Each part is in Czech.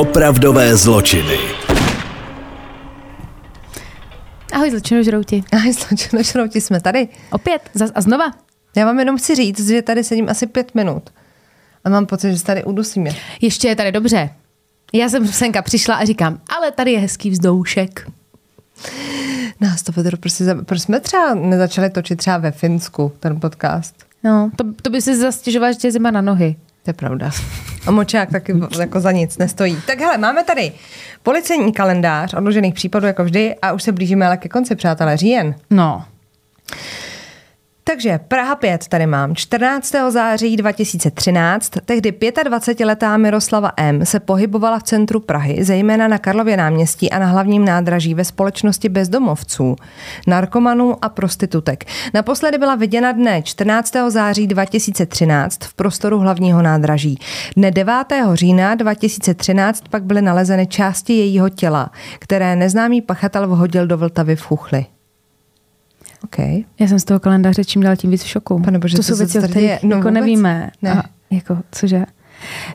Opravdové zločiny. Ahoj, zločinožrouti. Ahoj, zločinožrouti, jsme tady. Opět, zas a znova. Já vám jenom chci říct, že tady sedím asi pět minut. A mám pocit, že se tady udusím. je. Ještě je tady dobře. Já jsem senka přišla a říkám, ale tady je hezký vzdoušek. Nás to Pedro, prostě, za- proč jsme třeba nezačali točit třeba ve Finsku, ten podcast? No, to, to by si zastěžovala, že tě je zima na nohy. To je pravda. A močák taky jako za nic nestojí. Tak hele, máme tady policejní kalendář odložených případů jako vždy a už se blížíme ale ke konci, přátelé, říjen. No, Takže Praha 5 tady mám. 14. září 2013, tehdy 25-letá Miroslava M. se pohybovala v centru Prahy, zejména na Karlově náměstí a na hlavním nádraží ve společnosti bezdomovců, narkomanů a prostitutek. Naposledy byla viděna dne 14. září 2013 v prostoru hlavního nádraží. Dne 9. října 2013 pak byly nalezeny části jejího těla, které neznámý pachatel vhodil do Vltavy v Chuchli. Okay. já jsem z toho kalendáře čím dál tím víc v šoku. Pane bože, to co jsou věci, o kterých? No jako vůbec. nevíme. Ne. A, jako, cože?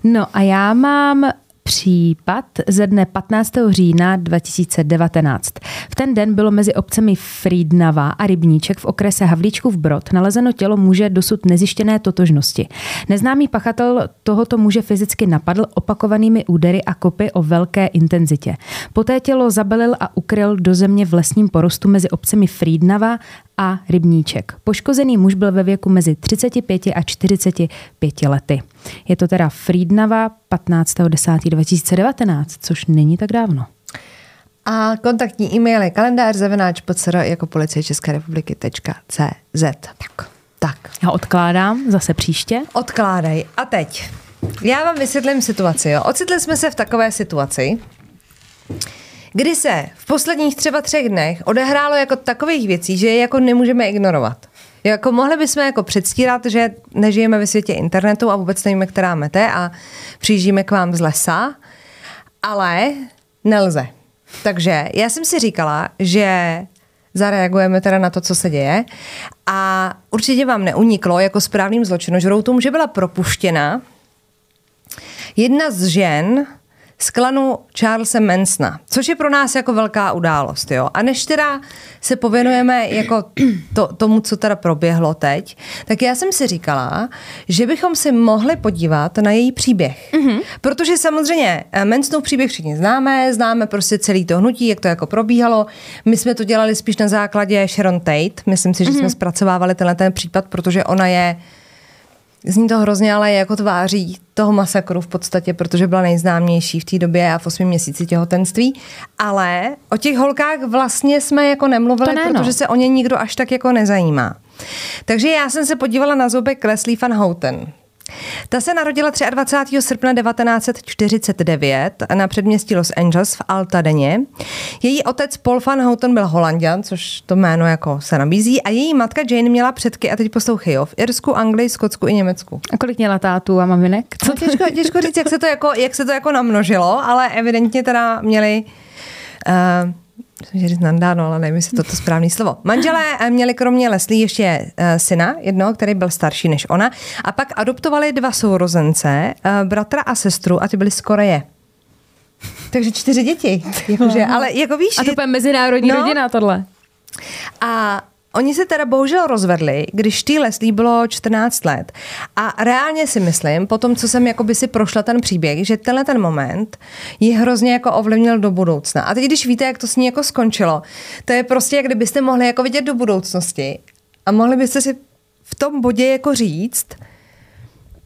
No a já mám případ ze dne 15. října 2019. V ten den bylo mezi obcemi Frýdnava a Rybníček v okrese Havlíčkův Brod nalezeno tělo muže dosud nezjištěné totožnosti. Neznámý pachatel tohoto muže fyzicky napadl opakovanými údery a kopy o velké intenzitě. Poté tělo zabalil a ukryl do země v lesním porostu mezi obcemi Frýdnava a Rybníček. Poškozený muž byl ve věku mezi 35 a 45 lety. Je to teda Frýdnava 15.10.2019, což není tak dávno. A kontaktní e-mail je kalendář zavináč PCR jako policie České republiky .cz. Tak. Tak. Já odkládám zase příště. Odkládej. A teď. Já vám vysvětlím situaci. Jo. Ocitli jsme se v takové situaci, kdy se v posledních třeba třech dnech odehrálo jako takových věcí, že je jako nemůžeme ignorovat. Jako mohli bychom jako předstírat, že nežijeme ve světě internetu a vůbec nevíme, která mete a přijíždíme k vám z lesa, ale nelze. Takže já jsem si říkala, že zareagujeme teda na to, co se děje a určitě vám neuniklo jako správným zločinožroutům, že byla propuštěna jedna z žen z klanu Charlesa Mansona, což je pro nás jako velká událost. Jo? A než teda se pověnujeme jako to, tomu, co teda proběhlo teď, tak já jsem si říkala, že bychom si mohli podívat na její příběh. Mm-hmm. Protože samozřejmě eh, Mansonův příběh všichni známe, známe prostě celý to hnutí, jak to jako probíhalo. My jsme to dělali spíš na základě Sharon Tate. Myslím si, že mm-hmm. jsme zpracovávali tenhle ten případ, protože ona je Zní to hrozně, ale je jako tváří toho masakru v podstatě, protože byla nejznámější v té době a v osmi měsíci těhotenství. Ale o těch holkách vlastně jsme jako nemluvili, ne, no. protože se o ně nikdo až tak jako nezajímá. Takže já jsem se podívala na zobek Leslie Van Houten. Ta se narodila 23. srpna 1949 na předměstí Los Angeles v Altadeně. Její otec Paul Van Houten byl holanděn, což to jméno jako se nabízí, a její matka Jane měla předky, a teď poslouchej, jo, v Irsku, Anglii, Skotsku i Německu. A kolik měla tátů a maminek? Co těžko, těžko říct, jak se, to jako, jak se to jako namnožilo, ale evidentně teda měli uh, Myslím, že říct nandáno, ale nevím, jestli to je to správné slovo. Manželé eh, měli kromě Leslie ještě uh, syna, jednoho, který byl starší než ona, a pak adoptovali dva sourozence, uh, bratra a sestru, a ty byli z Koreje. Takže čtyři děti. Jakože, ale jako víš, A to je- je mezinárodní No. rodina tohle. a oni se teda bohužel rozvedli, když tý Leslie bylo 14 let. A reálně si myslím, po tom, co jsem jakoby si prošla ten příběh, že tenhle ten moment ji hrozně jako ovlivnil do budoucna. A teď, když víte, jak to s ní jako skončilo, to je prostě, jak kdybyste mohli jako vidět do budoucnosti a mohli byste si v tom bodě jako říct,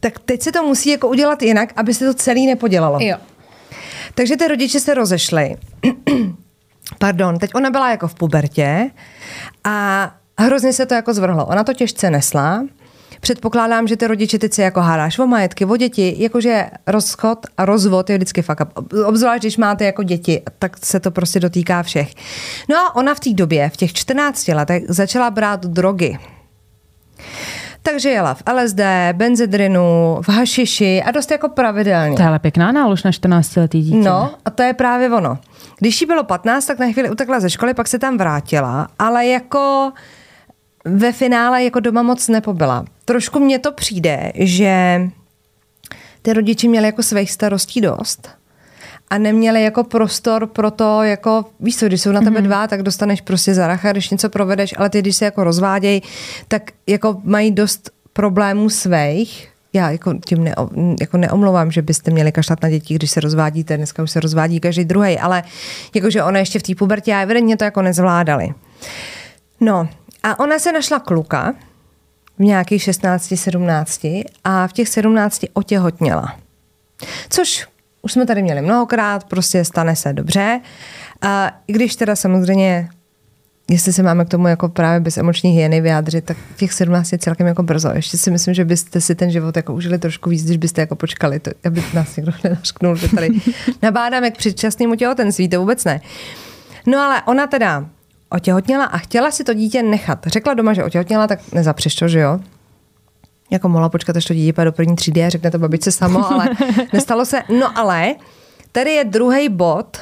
tak teď se to musí jako udělat jinak, aby se to celý nepodělalo. Jo. Takže ty rodiče se rozešli. Pardon, teď ona byla jako v pubertě a hrozně se to jako zvrhlo. Ona to těžce nesla. Předpokládám, že ty rodiče teď se jako hádáš o majetky, o děti, jakože rozchod a rozvod je vždycky fakt. Obzvlášť, když máte jako děti, tak se to prostě dotýká všech. No a ona v té době, v těch 14 letech, začala brát drogy. Takže jela v LSD, benzedrinu, v hašiši a dost jako pravidelně. To je ale pěkná nálož na 14 letý dítě. No, a to je právě ono. Když jí bylo 15, tak na chvíli utekla ze školy, pak se tam vrátila, ale jako ve finále jako doma moc nepobyla. Trošku mně to přijde, že ty rodiče měli jako svých starostí dost a neměli jako prostor pro to, jako víš co, když jsou na tebe mm-hmm. dva, tak dostaneš prostě zaracha, když něco provedeš, ale ty, když se jako rozvádějí, tak jako mají dost problémů svých, já jako tím ne, jako neomlouvám, že byste měli kašlat na děti, když se rozvádíte, dneska už se rozvádí každý druhý, ale jakože ona ještě v té pubertě a evidentně to jako nezvládali. No a ona se našla kluka v nějakých 16, 17 a v těch 17 otěhotněla. Což už jsme tady měli mnohokrát, prostě stane se dobře. A i když teda samozřejmě jestli se máme k tomu jako právě bez emoční hyeny vyjádřit, tak těch 17 je celkem jako brzo. Ještě si myslím, že byste si ten život jako užili trošku víc, když byste jako počkali, to, aby nás někdo nenašknul, že tady nabádáme k předčasnému těhotenství, to vůbec ne. No ale ona teda otěhotněla a chtěla si to dítě nechat. Řekla doma, že otěhotněla, tak nezapřeš to, že jo? Jako mohla počkat, až to dítě do první třídy a řekne to babičce samo, ale nestalo se. No ale tady je druhý bod,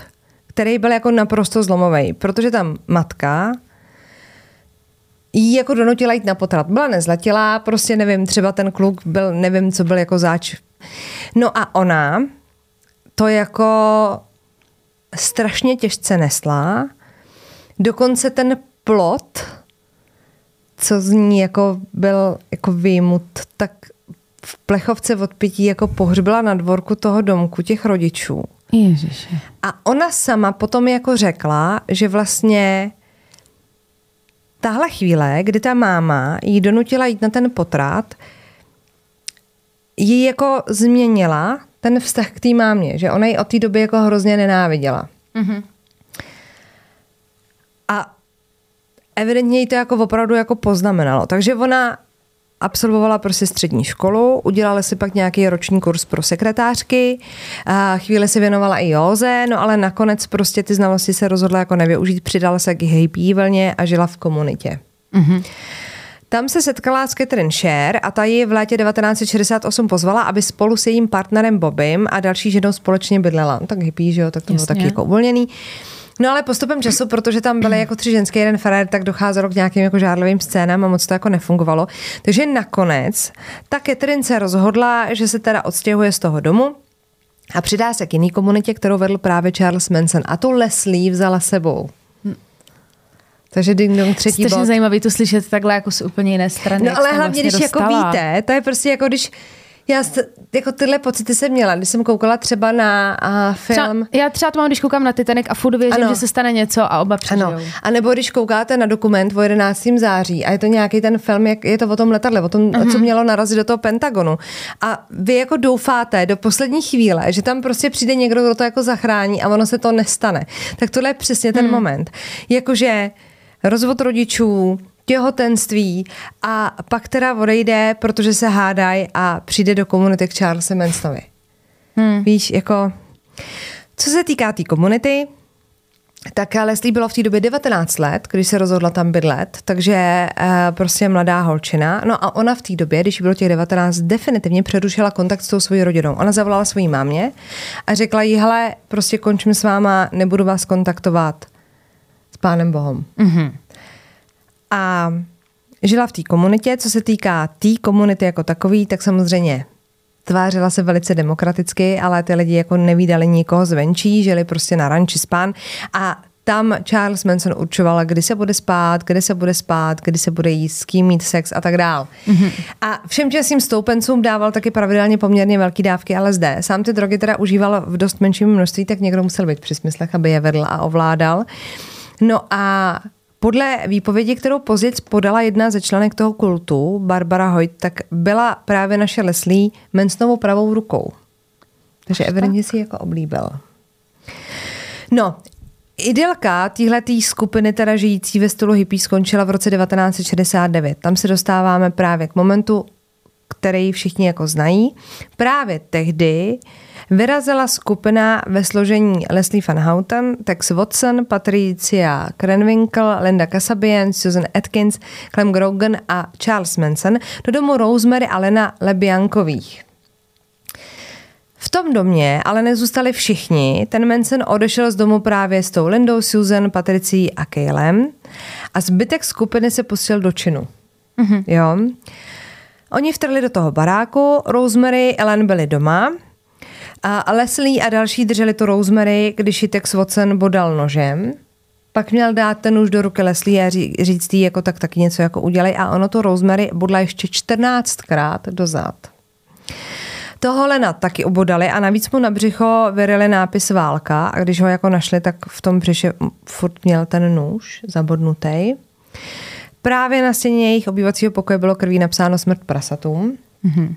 který byl jako naprosto zlomový, protože tam matka jí jako donutila jít na potrat. Byla nezletilá, prostě nevím, třeba ten kluk byl, nevím, co byl jako záč. No a ona to jako strašně těžce nesla. Dokonce ten plot, co z ní jako byl jako výjimut, tak v plechovce od pití jako pohřbila na dvorku toho domku těch rodičů. Ježiši. A ona sama potom jako řekla, že vlastně tahle chvíle, kdy ta máma jí donutila jít na ten potrat, jí jako změnila ten vztah k té mámě, že ona ji od té doby jako hrozně nenáviděla. Mm-hmm. A evidentně jí to jako opravdu jako poznamenalo. Takže ona absolvovala prostě střední školu, udělala si pak nějaký roční kurz pro sekretářky, a chvíli se věnovala i józe, no ale nakonec prostě ty znalosti se rozhodla jako nevyužít, přidala se k hippie vlně a žila v komunitě. Mm-hmm. Tam se setkala s Catherine Sher a ta ji v létě 1968 pozvala, aby spolu s jejím partnerem Bobem a další ženou společně bydlela. No, tak hippie, že jo, tak to bylo taky jako uvolněný. No ale postupem času, protože tam byly jako tři ženské, jeden frajer, tak docházelo k nějakým jako žádlivým scénám a moc to jako nefungovalo. Takže nakonec ta Catherine se rozhodla, že se teda odstěhuje z toho domu, a přidá se k jiný komunitě, kterou vedl právě Charles Manson. A tu Leslie vzala sebou. Takže ding dong třetí Strašně bod. zajímavý to slyšet takhle jako z úplně jiné strany. No ale hlavně, vlastně když jako dostala. jako víte, to je prostě jako když já jako tyhle pocity jsem měla, když jsem koukala třeba na uh, film. Třeba, já třeba to mám, když koukám na Titanic a furt věřím, ano. že se stane něco a oba přežijou. Ano. A nebo když koukáte na dokument o 11. září a je to nějaký ten film, jak je to o tom letadle, o tom, uh-huh. co mhm. mělo narazit do toho Pentagonu. A vy jako doufáte do poslední chvíle, že tam prostě přijde někdo, kdo to jako zachrání a ono se to nestane. Tak tohle je přesně ten hmm. moment. Jakože rozvod rodičů, těhotenství a pak teda odejde, protože se hádají a přijde do komunity k Charlesi Mansonovi. Hmm. Víš, jako... Co se týká té tý komunity, tak Leslie bylo v té době 19 let, když se rozhodla tam bydlet, takže uh, prostě mladá holčina. No a ona v té době, když bylo těch 19, definitivně přerušila kontakt s tou svojí rodinou. Ona zavolala svojí mámě a řekla jí, hele, prostě končím s váma, nebudu vás kontaktovat s pánem Bohem. Mm-hmm a žila v té komunitě. Co se týká té komunity jako takový, tak samozřejmě tvářila se velice demokraticky, ale ty lidi jako nevídali nikoho zvenčí, žili prostě na ranči spán a tam Charles Manson určoval, kdy se bude spát, kdy se bude spát, kdy se bude jíst, s kým mít sex a tak dál. Mm-hmm. A všem těm stoupencům dával taky pravidelně poměrně velké dávky LSD. Sám ty drogy teda užíval v dost menším množství, tak někdo musel být při smyslech, aby je vedl a ovládal. No a podle výpovědi, kterou později podala jedna ze členek toho kultu, Barbara Hoyt, tak byla právě naše Leslie Mansonovou pravou rukou. Takže evidentně si jako oblíbil. No, Idylka téhletý skupiny, teda žijící ve stylu hippie, skončila v roce 1969. Tam se dostáváme právě k momentu, který všichni jako znají. Právě tehdy vyrazila skupina ve složení Leslie Van Houten, Tex Watson, Patricia Krenwinkel, Linda Kasabian, Susan Atkins, Clem Grogan a Charles Manson do domu Rosemary a Lena Lebiankových. V tom domě ale nezůstali všichni. Ten Manson odešel z domu právě s tou Lindou, Susan, Patricí a Kaylem a zbytek skupiny se pustil do činu. Mm-hmm. Jo. Oni vtrhli do toho baráku, Rosemary, Ellen byli doma A Leslie a další drželi to Rosemary, když ji Tex Watson bodal nožem. Pak měl dát ten nůž do ruky Leslie a ří, říct jí, jako tak taky něco jako udělej. A ono to Rosemary bodla ještě 14krát dozad. Toho Lena taky obodali a navíc mu na břicho vyrili nápis válka a když ho jako našli, tak v tom břiše furt měl ten nůž zabodnutý. Právě na stěně jejich obývacího pokoje bylo krví napsáno smrt prasatům. Mm-hmm.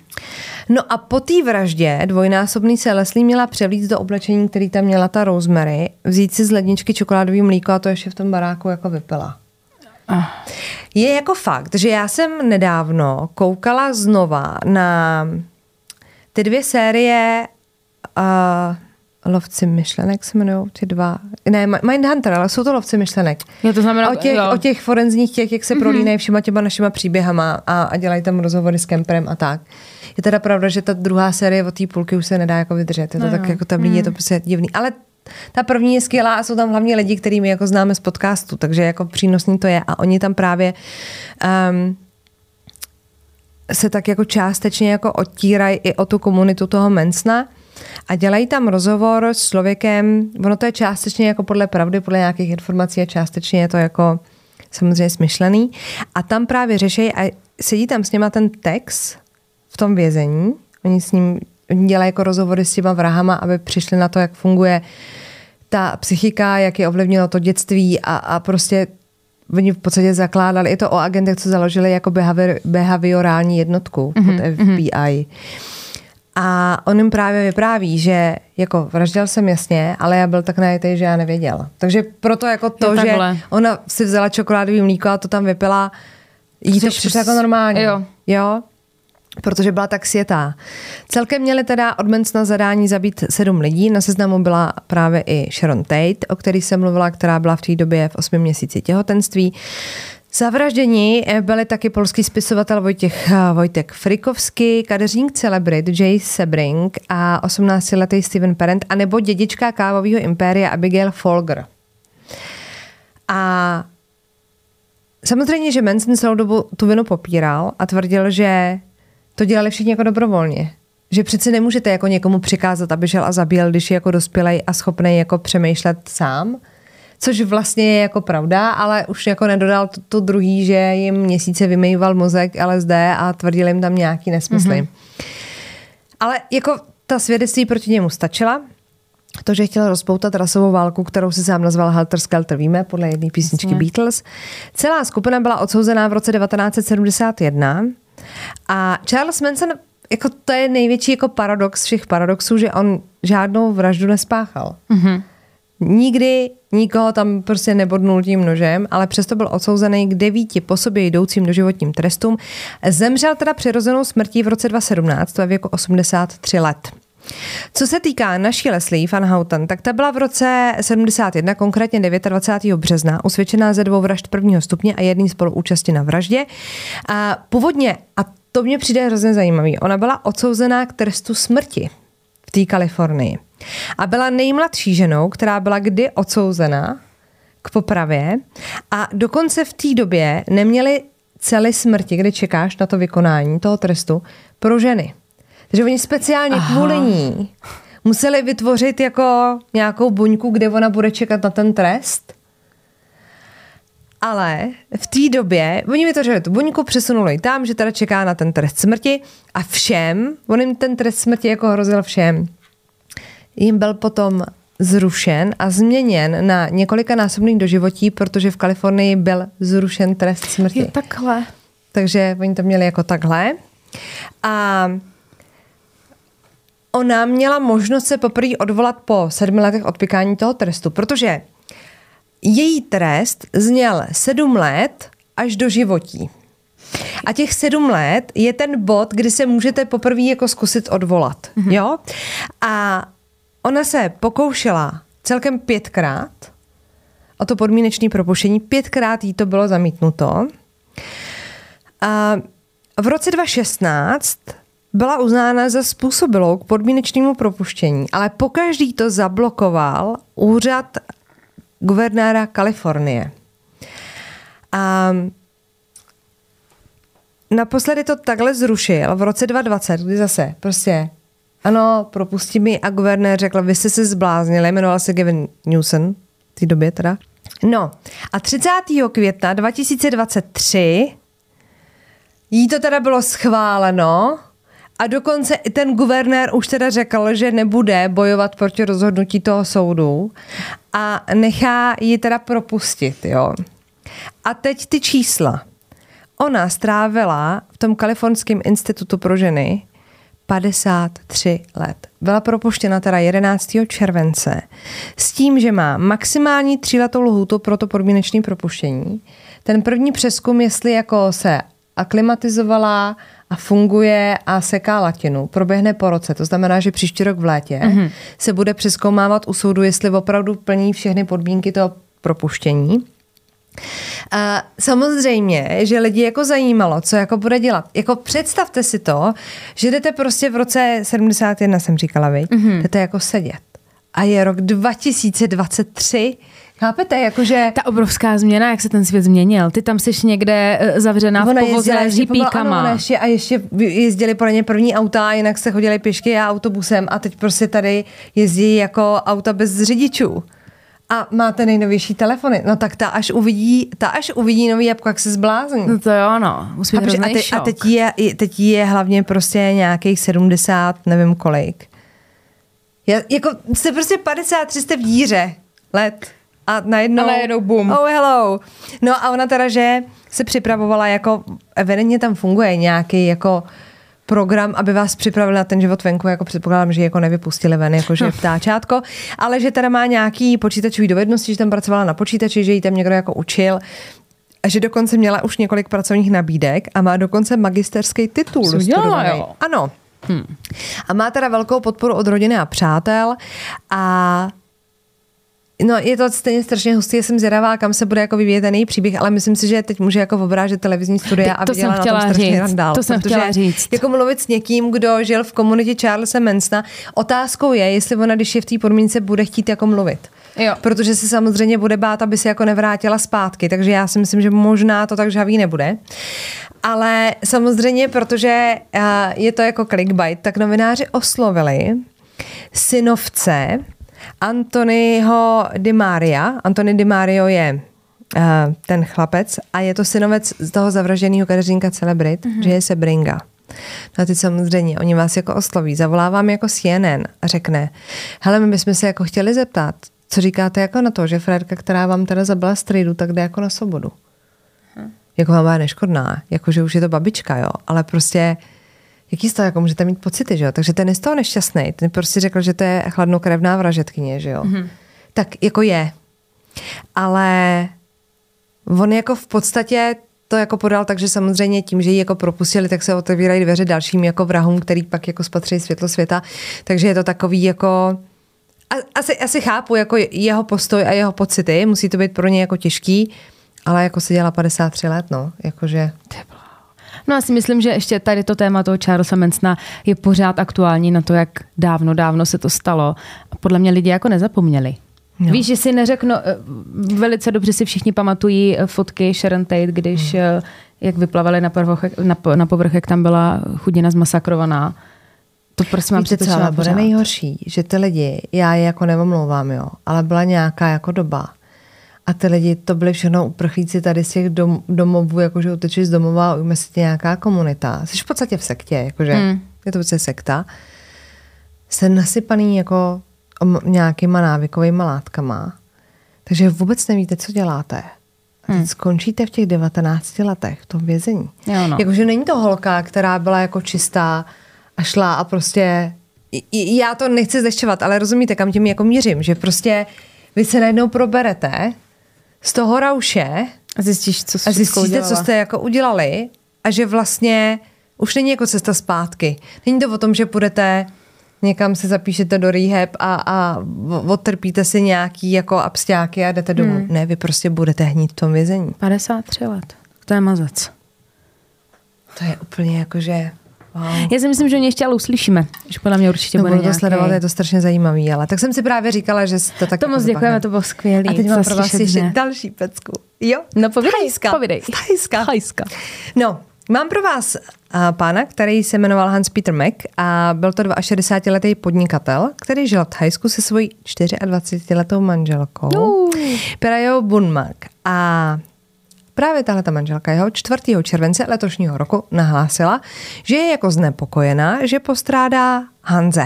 No a po té vraždě dvojnásobný se Leslie měla převlít do oblečení, který tam měla ta Rosemary, vzít si z ledničky čokoládový mlíko a to ještě v tom baráku jako vypila. Ah. Je jako fakt, že já jsem nedávno koukala znova na ty dvě série uh, Lovci myšlenek se jmenují ty dva. Ne, Mindhunter, ale jsou to lovci myšlenek. Jo, to znamená, o těch, jo. o těch forenzních těch, jak se mhm. prolínají všema těma našima příběhama a, a dělají tam rozhovory s Kemperem a tak. Je teda pravda, že ta druhá série od té půlky už se nedá jako vydržet. Je to no, tak jo. jako tam hmm. je to prostě divný. Ale ta první je skvělá a jsou tam hlavně lidi, kterými jako známe z podcastu, takže jako přínosný to je. A oni tam právě um, se tak jako částečně jako odtírají i o tu komunitu toho Mensna a dělají tam rozhovor s člověkem, ono to je částečně jako podle pravdy, podle nějakých informací a částečně je to jako samozřejmě smyšlený. A tam právě řeší a sedí tam s něma ten text v tom vězení, oni s ním oni dělají jako rozhovory s těma vrahama, aby přišli na to, jak funguje ta psychika, jak je ovlivnilo to dětství a, a prostě oni v podstatě zakládali, je to o agentech, co založili jako behavior, behaviorální jednotku mm-hmm. pod FBI. Mm-hmm. A on jim právě vypráví, že jako vraždil jsem jasně, ale já byl tak najetý, že já nevěděl. Takže proto jako to, že ona si vzala čokoládový mlíko a to tam vypila, jí to přišlo jako normálně. Jo. jo protože byla tak světá. Celkem měli teda od na zadání zabít sedm lidí. Na seznamu byla právě i Sharon Tate, o který jsem mluvila, která byla v té době v osmi měsíci těhotenství. Zavraždění byli taky polský spisovatel Vojtěch, Vojtek Frikovský, kadeřník celebrit Jay Sebring a 18-letý Steven Parent, anebo dědička kávového impéria Abigail Folger. A samozřejmě, že Manson celou dobu tu vinu popíral a tvrdil, že to dělali všichni jako dobrovolně. Že přece nemůžete jako někomu přikázat, aby šel a zabíjel, když je jako dospělej a schopný jako přemýšlet sám. Což vlastně je jako pravda, ale už jako nedodal to, to druhý, že jim měsíce vymýval mozek LSD a tvrdil jim tam nějaký nesmysly. Mm-hmm. Ale jako ta svědectví proti němu stačila. To, že chtěl rozpoutat rasovou válku, kterou si sám nazval Helter Skelter, víme, podle jedné písničky Jasně. Beatles. Celá skupina byla odsouzená v roce 1971 a Charles Manson, jako to je největší jako paradox všech paradoxů, že on žádnou vraždu nespáchal. Mm-hmm. Nikdy nikoho tam prostě nebodnul tím nožem, ale přesto byl odsouzený k devíti po sobě jdoucím doživotním trestům. Zemřel teda přirozenou smrtí v roce 2017, to je věku 83 let. Co se týká naší Leslie Van Houten, tak ta byla v roce 71, konkrétně 29. března, usvědčená ze dvou vražd prvního stupně a jedný spoluúčasti na vraždě. A původně, a to mě přijde hrozně zajímavý, ona byla odsouzená k trestu smrti v té Kalifornii. A byla nejmladší ženou, která byla kdy odsouzena k popravě a dokonce v té době neměli celé smrti, kdy čekáš na to vykonání toho trestu, pro ženy. Takže oni speciálně Aha. kvůli ní museli vytvořit jako nějakou buňku, kde ona bude čekat na ten trest. Ale v té době oni vytvořili tu buňku, přesunuli tam, že teda čeká na ten trest smrti a všem, on jim ten trest smrti jako hrozil všem. Jim byl potom zrušen a změněn na několika násobných doživotí, protože v Kalifornii byl zrušen trest smrti. Je takhle. Takže oni to měli jako takhle. A ona měla možnost se poprvé odvolat po sedmi letech odpikání toho trestu, protože její trest zněl sedm let až do životí. A těch sedm let je ten bod, kdy se můžete poprvé jako zkusit odvolat. Mm-hmm. Jo? A ona se pokoušela celkem pětkrát o to podmínečné propuštění. Pětkrát jí to bylo zamítnuto. A v roce 2016 byla uznána za způsobilou k podmínečnému propuštění, ale pokaždý to zablokoval úřad guvernéra Kalifornie. A naposledy to takhle zrušil v roce 2020, kdy zase prostě ano, propustí mi a guvernér řekl, vy jste se zbláznili, jmenoval se Gavin Newsom, v té době teda. No a 30. května 2023 jí to teda bylo schváleno a dokonce i ten guvernér už teda řekl, že nebude bojovat proti rozhodnutí toho soudu a nechá ji teda propustit, jo. A teď ty čísla. Ona strávila v tom Kalifornském institutu pro ženy 53 let. Byla propuštěna teda 11. července s tím, že má maximální tříletou lhůtu pro to podmínečné propuštění. Ten první přeskum, jestli jako se aklimatizovala a funguje a seká latinu, proběhne po roce. To znamená, že příští rok v létě mm-hmm. se bude přeskoumávat u soudu, jestli opravdu plní všechny podmínky toho propuštění. A samozřejmě, že lidi jako zajímalo, co jako bude dělat. Jako představte si to, že jdete prostě v roce 71, jsem říkala, vy, mm-hmm. jdete jako sedět. A je rok 2023, Chápete, jakože... Ta obrovská změna, jak se ten svět změnil. Ty tam jsi někde eh, zavřená v povoze s hipíkama. Ano, ještě, a ještě jezdili pro ně první auta, jinak se chodili pěšky a autobusem a teď prostě tady jezdí jako auta bez řidičů a máte nejnovější telefony, no tak ta až uvidí, ta až uvidí nový jabko, jak se zblázní. No to jo, no. Musí a, a, te, a teď, je, teď je hlavně prostě nějakých 70, nevím kolik. Já, jako jste prostě 53 jste v díře let a najednou... A najednou boom. Oh, hello. No a ona teda, že se připravovala jako, evidentně tam funguje nějaký jako program, aby vás připravil na ten život venku, jako předpokládám, že jako nevypustili ven, jako že ptáčátko, ale že teda má nějaký počítačový dovednosti, že tam pracovala na počítači, že jí tam někdo jako učil, a že dokonce měla už několik pracovních nabídek a má dokonce magisterský titul. Udělala, jo. Ano. Hmm. A má teda velkou podporu od rodiny a přátel a No, je to stejně strašně hustý, jsem zvědavá, kam se bude jako vyvíjet ten její příběh, ale myslím si, že teď může jako obrážet televizní studia a to jsem chtěla na tom říct, randál, To jsem chtěla říct. Jako mluvit s někým, kdo žil v komunitě Charlesa Mansona, otázkou je, jestli ona, když je v té podmínce, bude chtít jako mluvit. Jo. Protože se samozřejmě bude bát, aby se jako nevrátila zpátky, takže já si myslím, že možná to tak žavý nebude. Ale samozřejmě, protože je to jako clickbait, tak novináři oslovili synovce Antonyho Di Maria. Antony Di Mario je uh, ten chlapec a je to synovec z toho zavraženého kadeřínka Celebrit, mm-hmm. že je Sebringa. No a teď samozřejmě, oni vás jako osloví, zavolá vám jako CNN a řekne, hele, my bychom se jako chtěli zeptat, co říkáte jako na to, že Fredka, která vám teda zabila strejdu, tak jde jako na svobodu. Hm. Jako vám je neškodná, jako že už je to babička, jo, ale prostě jaký z toho jako můžete mít pocity, že jo? Takže ten je z toho nešťastný. Ten prostě řekl, že to je chladnokrevná vražetkyně, že jo? Mm-hmm. Tak jako je. Ale on jako v podstatě to jako podal, takže samozřejmě tím, že ji jako propustili, tak se otevírají dveře dalším jako vrahům, který pak jako spatří světlo světa. Takže je to takový jako asi, asi chápu jako jeho postoj a jeho pocity, musí to být pro ně jako těžký, ale jako si dělá 53 let, no, jakože... No já si myslím, že ještě tady to téma toho Charlesa Mansona je pořád aktuální na to, jak dávno, dávno se to stalo. A podle mě lidi jako nezapomněli. No. Víš, že si neřeknu, eh, velice dobře si všichni pamatují eh, fotky Sharon Tate, když hmm. jak vyplavali na, povrch, na, na povrch, jak tam byla chudina zmasakrovaná. To prostě mám Víte co, ale bude nejhorší, že ty lidi, já je jako nevomlouvám, jo, ale byla nějaká jako doba, a ty lidi, to byly všechno uprchlíci tady z těch dom, domovů, jakože utečeš z domova a ujme si tě nějaká komunita. Jsi v podstatě v sektě, jakože hmm. je to prostě sekta. Jste nasypaný jako nějakýma návykovými látkama, takže vůbec nevíte, co děláte. A teď hmm. skončíte v těch 19 letech v tom vězení. Jo, no. Jakože není to holka, která byla jako čistá a šla a prostě já to nechci zlehčovat, ale rozumíte, kam tím jako mířím, že prostě vy se najednou proberete z toho rauše a zjistíš, co, a zjistíte, co jste jako udělali a že vlastně už není jako cesta zpátky. Není to o tom, že půjdete někam se zapíšete do rehab a, a odtrpíte si nějaký jako absťáky a jdete domů. Hmm. Ne, vy prostě budete hnít v tom vězení. 53 let. To je mazec. To je úplně jako, že Wow. Já si myslím, že mě ještě ale uslyšíme, že podle mě určitě no, bude to nějaký... sledovat, je to strašně zajímavý, ale tak jsem si právě říkala, že to tak... To moc děkujeme, to bylo skvělé. A teď mám pro vás ještě další pecku. Jo? No povídej, Hajska. povídej. Hajska. Hajska. No, Mám pro vás a, pána, který se jmenoval Hans Peter Mack a byl to 62-letý podnikatel, který žil v Thajsku se svojí 24-letou manželkou, No. Pirajo Bunmak. A právě tahle ta manželka jeho 4. července letošního roku nahlásila, že je jako znepokojená, že postrádá Hanze.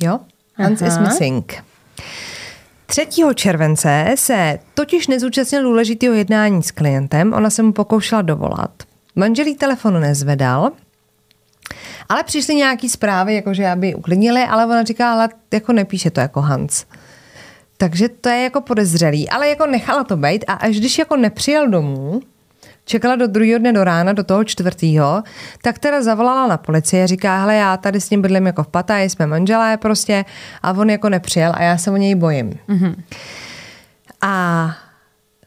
Jo? Hans Aha. is missing. 3. července se totiž nezúčastnil důležitého jednání s klientem, ona se mu pokoušela dovolat. Manželý telefon nezvedal, ale přišly nějaký zprávy, jako že aby uklidnili, ale ona říká, ale jako nepíše to jako Hans. Takže to je jako podezřelý, ale jako nechala to být a až když jako nepřijel domů, čekala do druhého dne do rána, do toho čtvrtého, tak teda zavolala na policii a říká, hele, já tady s ním bydlím jako v Pataji, jsme manželé prostě a on jako nepřijel a já se o něj bojím. Mm-hmm. A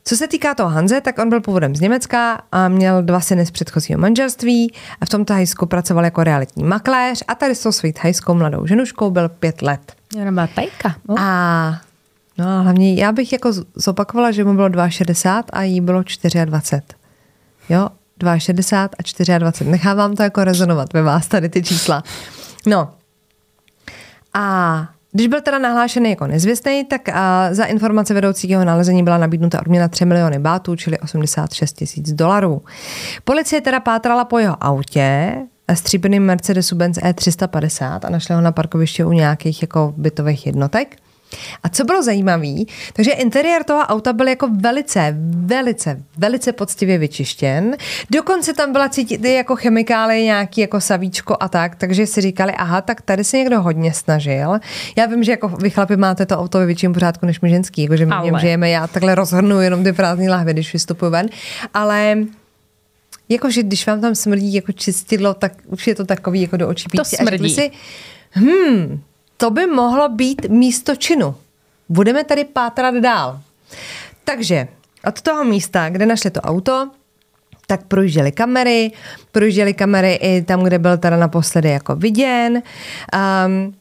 co se týká toho Hanze, tak on byl původem z Německa a měl dva syny z předchozího manželství a v tom Thajsku pracoval jako realitní makléř a tady s tou svou thajskou mladou ženuškou byl pět let. Ona byla tajka. Oh. A no a hlavně já bych jako zopakovala, že mu bylo 62 a jí bylo 24. Jo, 62 a 24. Nechávám to jako rezonovat ve vás tady ty čísla. No. A když byl teda nahlášený jako nezvěstný, tak a za informace vedoucího jeho nalezení byla nabídnuta odměna 3 miliony bátů, čili 86 tisíc dolarů. Policie teda pátrala po jeho autě, stříbrným Mercedesu-Benz E350 a našli ho na parkovišti u nějakých jako bytových jednotek. A co bylo zajímavé, takže interiér toho auta byl jako velice, velice, velice poctivě vyčištěn. Dokonce tam byla cítit i jako chemikálie, nějaký jako savíčko a tak, takže si říkali, aha, tak tady se někdo hodně snažil. Já vím, že jako vy chlapi máte to auto ve větším pořádku než my ženský, jakože my Ale. žijeme, já takhle rozhrnu jenom ty prázdné lahve, když vystupuji ven, ale jakože když vám tam smrdí jako čistidlo, tak už je to takový jako do očí To. A řekli smrdí. si, hmm, to by mohlo být místo činu. Budeme tady pátrat dál. Takže od toho místa, kde našli to auto, tak projížděly kamery, projížděly kamery i tam, kde byl teda naposledy jako viděn. Um,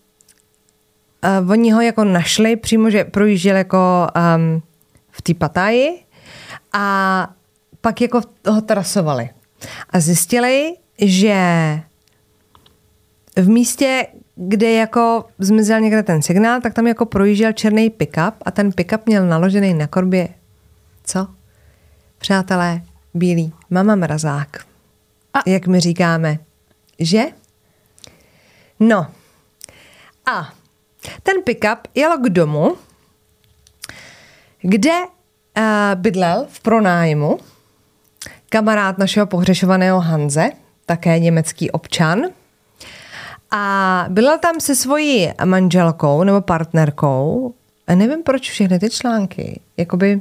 uh, oni ho jako našli přímo, že projížděl jako um, v té pataji a pak jako ho trasovali. A zjistili, že v místě, kde jako zmizel někde ten signál, tak tam jako projížděl černý pickup a ten pickup měl naložený na korbě co? Přátelé, bílý, mama mrazák. A jak my říkáme, že? No. A ten pickup jel k domu, kde uh, bydlel v pronájmu kamarád našeho pohřešovaného Hanze, také německý občan. A byla tam se svojí manželkou nebo partnerkou. A nevím, proč všechny ty články. Jakoby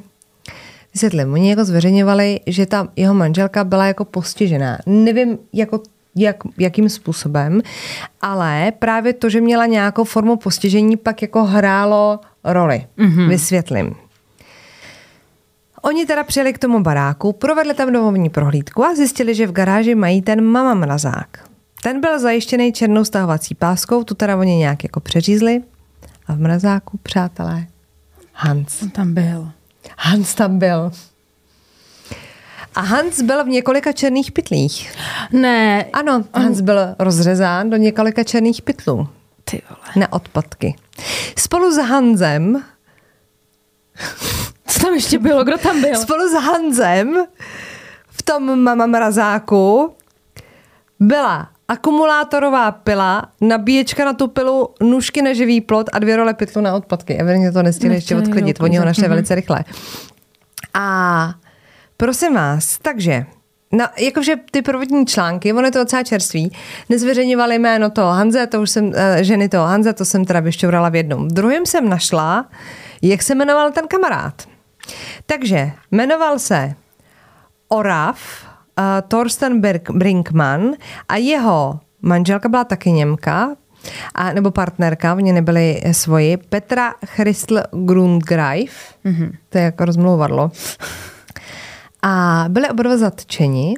vysvětlím, oni jako zveřejňovali, že ta jeho manželka byla jako postižená. Nevím, jako jak, jakým způsobem, ale právě to, že měla nějakou formu postižení, pak jako hrálo roli. Mm-hmm. Vysvětlím. Oni teda přijeli k tomu baráku, provedli tam domovní prohlídku a zjistili, že v garáži mají ten mama mrazák. Ten byl zajištěný černou stahovací páskou, tu teda oni nějak jako přeřízli a v mrazáku, přátelé, Hans. On tam byl. Hans tam byl. A Hans byl v několika černých pytlích. Ne, Ano, Hans byl rozřezán do několika černých pytlů ty vole. na odpadky. Spolu s Hanzem Co tam ještě bylo? Kdo tam byl? Spolu s Hanzem v tom mama mrazáku byla akumulátorová pila, nabíječka na tu pilu, nůžky na živý plot a dvě role pytlu na odpadky. Evidentně to nestihli ještě Nechtěli odklidit, oni ho našli Mhm. velice rychle. A prosím vás, takže No, jakože ty prvotní články, ono je to docela čerství, nezveřejňovali jméno toho Hanze, to už jsem, eh, ženy toho Hanze, to jsem teda vyšťourala v jednom. V druhém jsem našla, jak se jmenoval ten kamarád. Takže jmenoval se Oraf uh, Thorsten Berg, Brinkman a jeho manželka byla taky Němka, a, nebo partnerka, oni nebyli svoji, Petra Christl Grundgreif, mm-hmm. to je jako rozmlouvadlo. A byli oba dva zatčeni,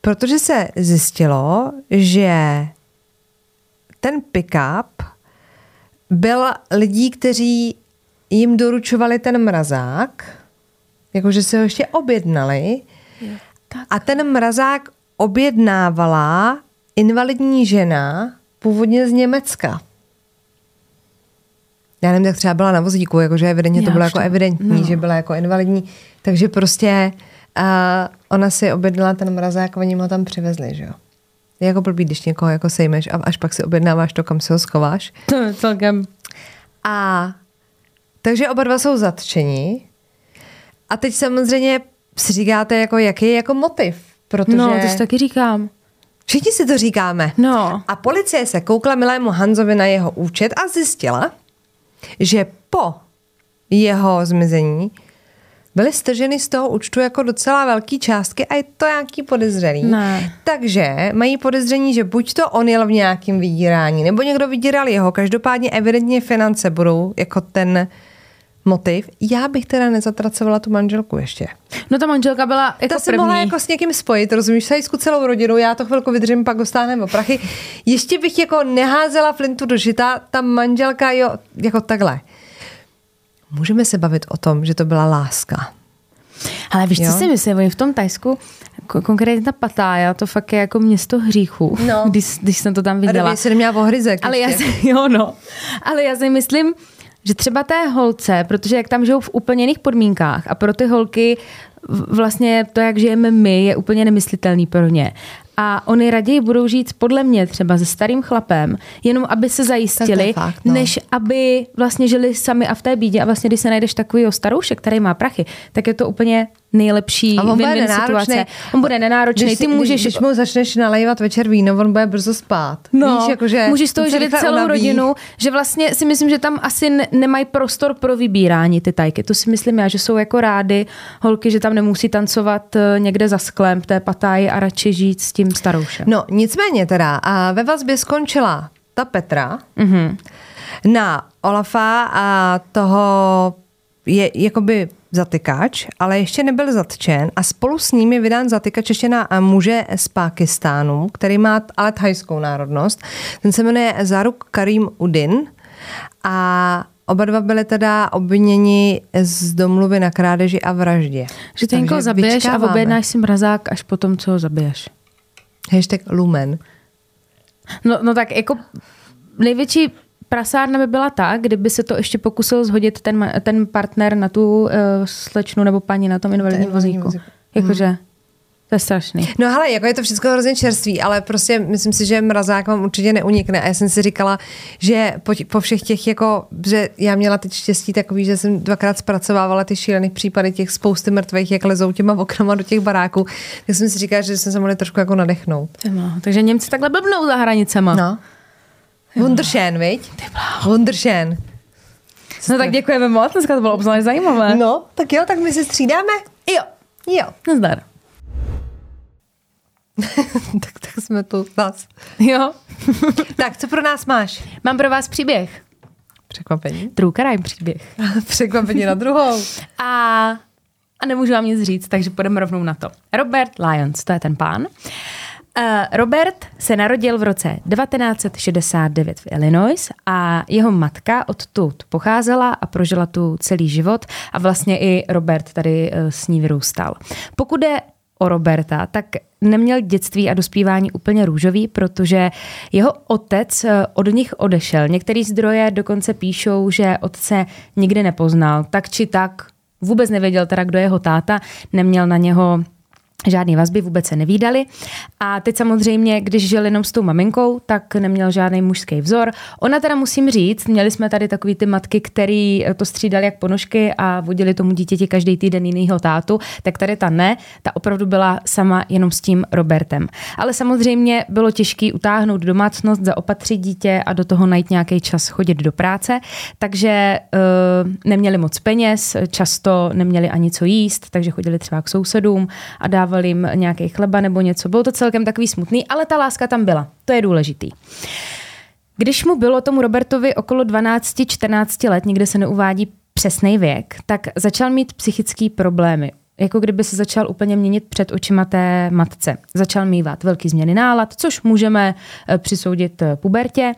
protože se zjistilo, že ten pick-up byl lidí, kteří jim doručovali ten mrazák, jakože se ho ještě objednali. A ten mrazák objednávala invalidní žena, původně z Německa. Já nevím, tak třeba byla na vozíku, jakože evidentně to Já bylo už jako to- evidentní, no. že byla jako invalidní. Takže prostě uh, ona si objednala ten mrazák a oni ho tam přivezli, že jo. Je jako blbý, když někoho jako sejmeš a až pak si objednáváš to, kam si ho schováš. To je celkem... A takže oba dva jsou zatčeni. A teď samozřejmě si říkáte, jako, jaký je jako motiv. Protože No, to si taky říkám. všichni si to říkáme. No. A policie se koukla milému Hanzovi na jeho účet a zjistila, že po jeho zmizení byly strženy z toho účtu jako docela velký částky a je to nějaký podezřelý. Ne. Takže mají podezření, že buď to on jel v nějakém vydírání, nebo někdo vydíral jeho. Každopádně evidentně finance budou jako ten motiv. Já bych teda nezatracovala tu manželku ještě. No ta manželka byla jako Ta se první. mohla jako s někým spojit, rozumíš, sajsku celou rodinu, já to chvilku vydržím, pak dostáhneme o prachy. Ještě bych jako neházela flintu do žita, ta manželka, jo, jako takhle. Můžeme se bavit o tom, že to byla láska. Ale víš, co Jo? si myslím, oni v tom Tajsku, ko- konkrétně ta Patája, to fakt je jako město hříchu, No. když, když jsem to tam viděla. doby si neměla ohryzek Ale já si, jo no, ale já si myslím, že třeba té holce, protože jak tam žijou v úplně jiných podmínkách a pro ty holky vlastně to, jak žijeme my, je úplně nemyslitelný pro ně. A oni raději budou žít podle mě třeba se starým chlapem, jenom aby se zajistili, fakt, no. než aby vlastně žili sami a v té bídě. A vlastně, když se najdeš takový staroušek, který má prachy, tak je to úplně nejlepší A on bude situace. On bude nenáročný, Když, ty můžeš... Když, když mu začneš nalévat večer víno, on bude brzo spát. No, Víš, jakože můžeš z toho živit celou unaví. rodinu, že vlastně si myslím, že tam asi ne- nemají prostor pro vybírání ty tajky. To si myslím já, že jsou jako rády holky, že tam nemusí tancovat eh, někde za sklem v té patáji a radši žít s tím staroušem. No, nicméně teda, a ve vazbě skončila ta Petra Mhm. na Olafa a toho je jakoby zatykač, ale ještě nebyl zatčen a spolu s ním je vydán zatykač ještě na muže z Pákistánu, který má ale thajskou národnost. Ten se jmenuje Zaruk Karim Udin a oba dva byli teda obviněni z domluvy na krádeži a vraždě. Že ty někoho zabiješ a objednáš si mrazák až potom, co ho zabiješ. Hashtag Lumen. No, no tak jako největší prasárna by byla ta, kdyby se to ještě pokusil zhodit ten, ten partner na tu uh, slečnu nebo paní na tom invalidním invalidní vozíku. vozíku. Jakože, to je strašný. No hele, jako je to všechno hrozně čerstvý, ale prostě myslím si, že mrazák vám určitě neunikne. A já jsem si říkala, že po, po všech těch, jako, že já měla teď štěstí takový, že jsem dvakrát zpracovávala ty šílený případy těch spousty mrtvých, jak lezou těma oknama do těch baráků, tak jsem si říkala, že jsem se mohla trošku jako nadechnout. No, takže Němci takhle blbnou za hranicema. No. Wunderschön, viď? Wunderschön. No tak děkujeme moc, dneska to bylo obzvlášť zajímavé. No, tak jo, tak my se střídáme? Jo, Jo. nazdar. tak, tak jsme tu zas. Jo. Tak, co pro nás máš? Mám pro vás příběh. Překvapení. True crime příběh. Překvapení na druhou. A, a nemůžu vám nic říct, takže půjdeme rovnou na to. Robert Lyons, to je ten pán. Uh, Robert se narodil v roce 1969 v Illinois a jeho matka odtud pocházela a prožila tu celý život a vlastně i Robert tady uh, s ní vyrůstal. Pokud jde o Roberta, tak neměl dětství a dospívání úplně růžový, protože jeho otec eh, od nich odešel. Některé zdroje dokonce píšou, že otce nikdy nepoznal. Tak či tak vůbec nevěděl teda, kdo je jeho táta, neměl na něho žádný vazby, vůbec se nevídali. A teď samozřejmě, když žil jenom s tou maminkou, tak neměl žádný mužský vzor. Ona teda musím říct, měli jsme tady takový ty matky, který to střídali jak ponožky a vodili tomu dítěti každý týden jinýho tátu, tak tady ta ne, ta opravdu byla sama jenom s tím Robertem. Ale samozřejmě bylo těžké utáhnout domácnost, zaopatřit dítě a do toho najít nějaký čas chodit do práce, takže uh, neměli moc peněz, často neměli ani co jíst, takže chodili třeba k sousedům a dávali jim nějaký chleba nebo něco. Bylo to celkem takový smutný, ale ta láska tam byla. To je důležitý. Když mu bylo tomu Robertovi okolo 12-14 let, nikde se neuvádí přesný věk, tak začal mít psychické problémy. Jako kdyby se začal úplně měnit před očima té matce. Začal mývat velký změny nálad, což můžeme eh, přisoudit eh, pubertě.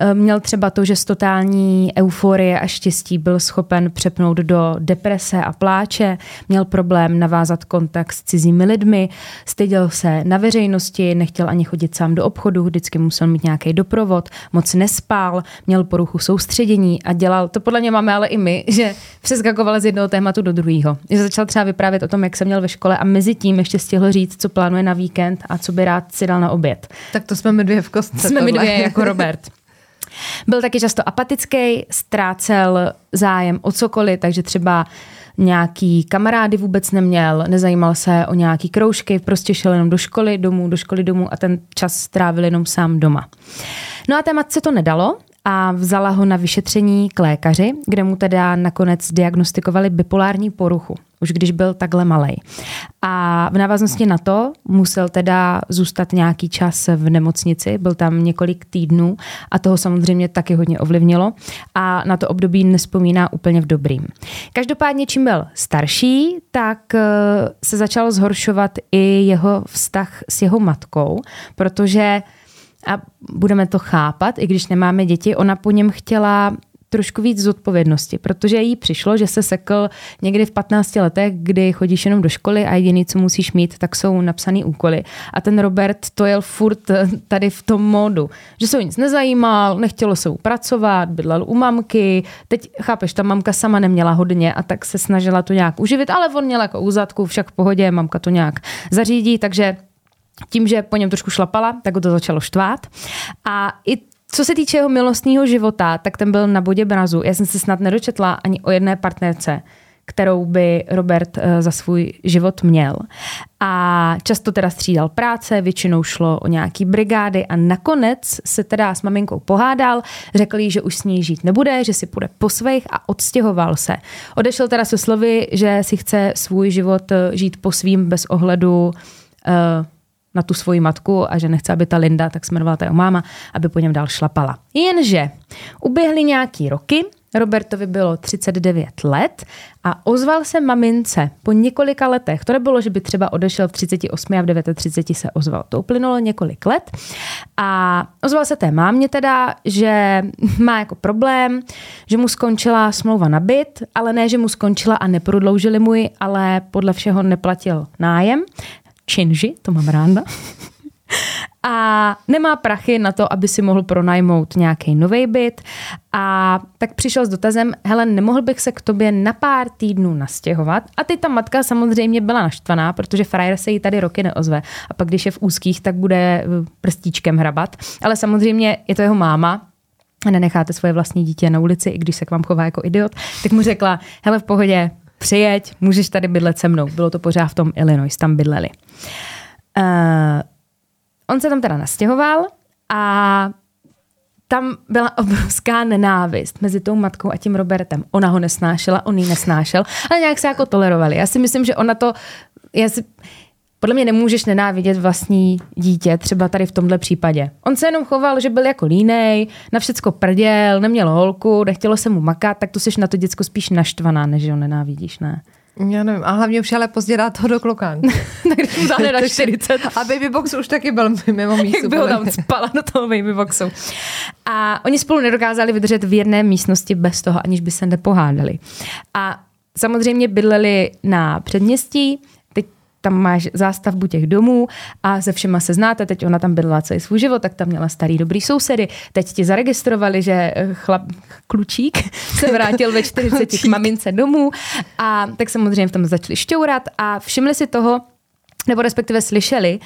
Eh, měl třeba to, že z totální euforie a štěstí byl schopen přepnout do deprese a pláče, měl problém navázat kontakt s cizími lidmi, styděl se na veřejnosti, nechtěl ani chodit sám do obchodu, vždycky musel mít nějaký doprovod, moc nespál, měl poruchu soustředění a dělal, to podle mě máme ale i my, že přeskakoval z jednoho tématu do druhého. Že začal třeba vyprávět o tom, jak se měl ve škole a mezi tím ještě stihl říct, co plánuje na víkend a co by rád si dal na oběd. Tak to jsme my dvě v kostce. Jsme my dvě jako Robert. Byl taky často apatický, ztrácel zájem o cokoliv, takže třeba nějaký kamarády vůbec neměl, nezajímal se o nějaký kroužky, prostě šel jenom do školy, domů, do školy, domů a ten čas strávil jenom sám doma. No a té matce to nedalo a vzala ho na vyšetření k lékaři, kde mu teda nakonec diagnostikovali bipolární poruchu, už když byl takhle malý. A v návaznosti na to musel teda zůstat nějaký čas v nemocnici, byl tam několik týdnů a toho samozřejmě taky hodně ovlivnilo a na to období nespomíná úplně v dobrým. Každopádně, čím byl starší, tak eh, se začal zhoršovat i jeho vztah s jeho matkou, protože a budeme to chápat, i když nemáme děti, ona po něm chtěla trošku víc zodpovědnosti, protože jí přišlo, že se sekl někdy v 15 letech, kdy chodíš jenom do školy a jediný, co musíš mít, tak jsou napsaný úkoly. A ten Robert to jel furt tady v tom módu, že se o nic nezajímal, nechtělo se pracovat, bydlel u mamky. Teď chápeš, ta mamka sama neměla hodně a tak se snažila to nějak uživit, ale on měl jako úzadku, však v pohodě, mamka to nějak zařídí, takže tím, že po něm trošku šlapala, tak ho to začalo štvát. A i co se týče jeho milostního života, tak ten byl na bodě brazu. Já jsem se snad nedočetla ani o jedné partnerce, kterou by Robert eh, za svůj život měl. A často teda střídal práce, většinou šlo o nějaký brigády a nakonec se teda s maminkou pohádal, řekl jí, že už s ní žít nebude, že si půjde po svých a odstěhoval se. Odešel teda se slovy, že si chce svůj život eh, žít po svým bez ohledu uh, na tu svoji matku a že nechce, aby ta Linda, tak se jmenovala ta jeho máma, aby po něm dál šlapala. Jenže uběhly nějaký roky, Robertovi bylo 39 let a ozval se mamince po několika letech. To nebylo, že by třeba odešel v 38 a v 39 se ozval. To uplynulo několik let a ozval se té mámě teda, že má jako problém, že mu skončila smlouva na byt, ale ne, že mu skončila a neprodloužili mu ji, ale podle všeho neplatil nájem, činži, to mám ráda. a nemá prachy na to, aby si mohl pronajmout nějaký nový byt. A tak přišel s dotazem, hele, nemohl bych se k tobě na pár týdnů nastěhovat. A teď ta matka samozřejmě byla naštvaná, protože frajer se jí tady roky neozve. A pak, když je v úzkých, tak bude eh, prstíčkem hrabat. Ale samozřejmě je to jeho máma, a nenecháte svoje vlastní dítě na ulici, i když se k vám chová jako idiot, tak mu řekla, hele v pohodě, přijeď, můžeš tady bydlet se mnou. Bylo to pořád v tom Illinois, tam bydleli. Uh, on se tam teda nastěhoval a tam byla obrovská nenávist mezi tou matkou a tím Robertem. Ona ho nesnášela, on ji nesnášel, ale nějak se jako tolerovali. Já si myslím, že ona to, já si, podle mě nemůžeš nenávidět vlastní dítě, třeba tady v tomhle případě. On se jenom choval, že byl jako línej, na všecko prděl, neměl holku, nechtělo se mu makat, tak to jsi na to děcko spíš naštvaná, než ho nenávidíš, ne? Já nevím, a hlavně už ale pozdě dát toho do klokán. tak mu dále na 40. A babybox už taky byl mimo místu. Jak by ho tam spala do toho babyboxu. A oni spolu nedokázali vydržet v jedné místnosti bez toho, aniž by se nepohádali. A samozřejmě bydleli na předměstí, tam máš zástavbu těch domů a se všema se znáte, teď ona tam bydlela celý svůj život, tak tam měla starý dobrý sousedy, teď ti zaregistrovali, že eh, chlap, klučík se vrátil ve 40 k mamince domů a tak samozřejmě v tom začali šťourat a všimli si toho, nebo respektive slyšeli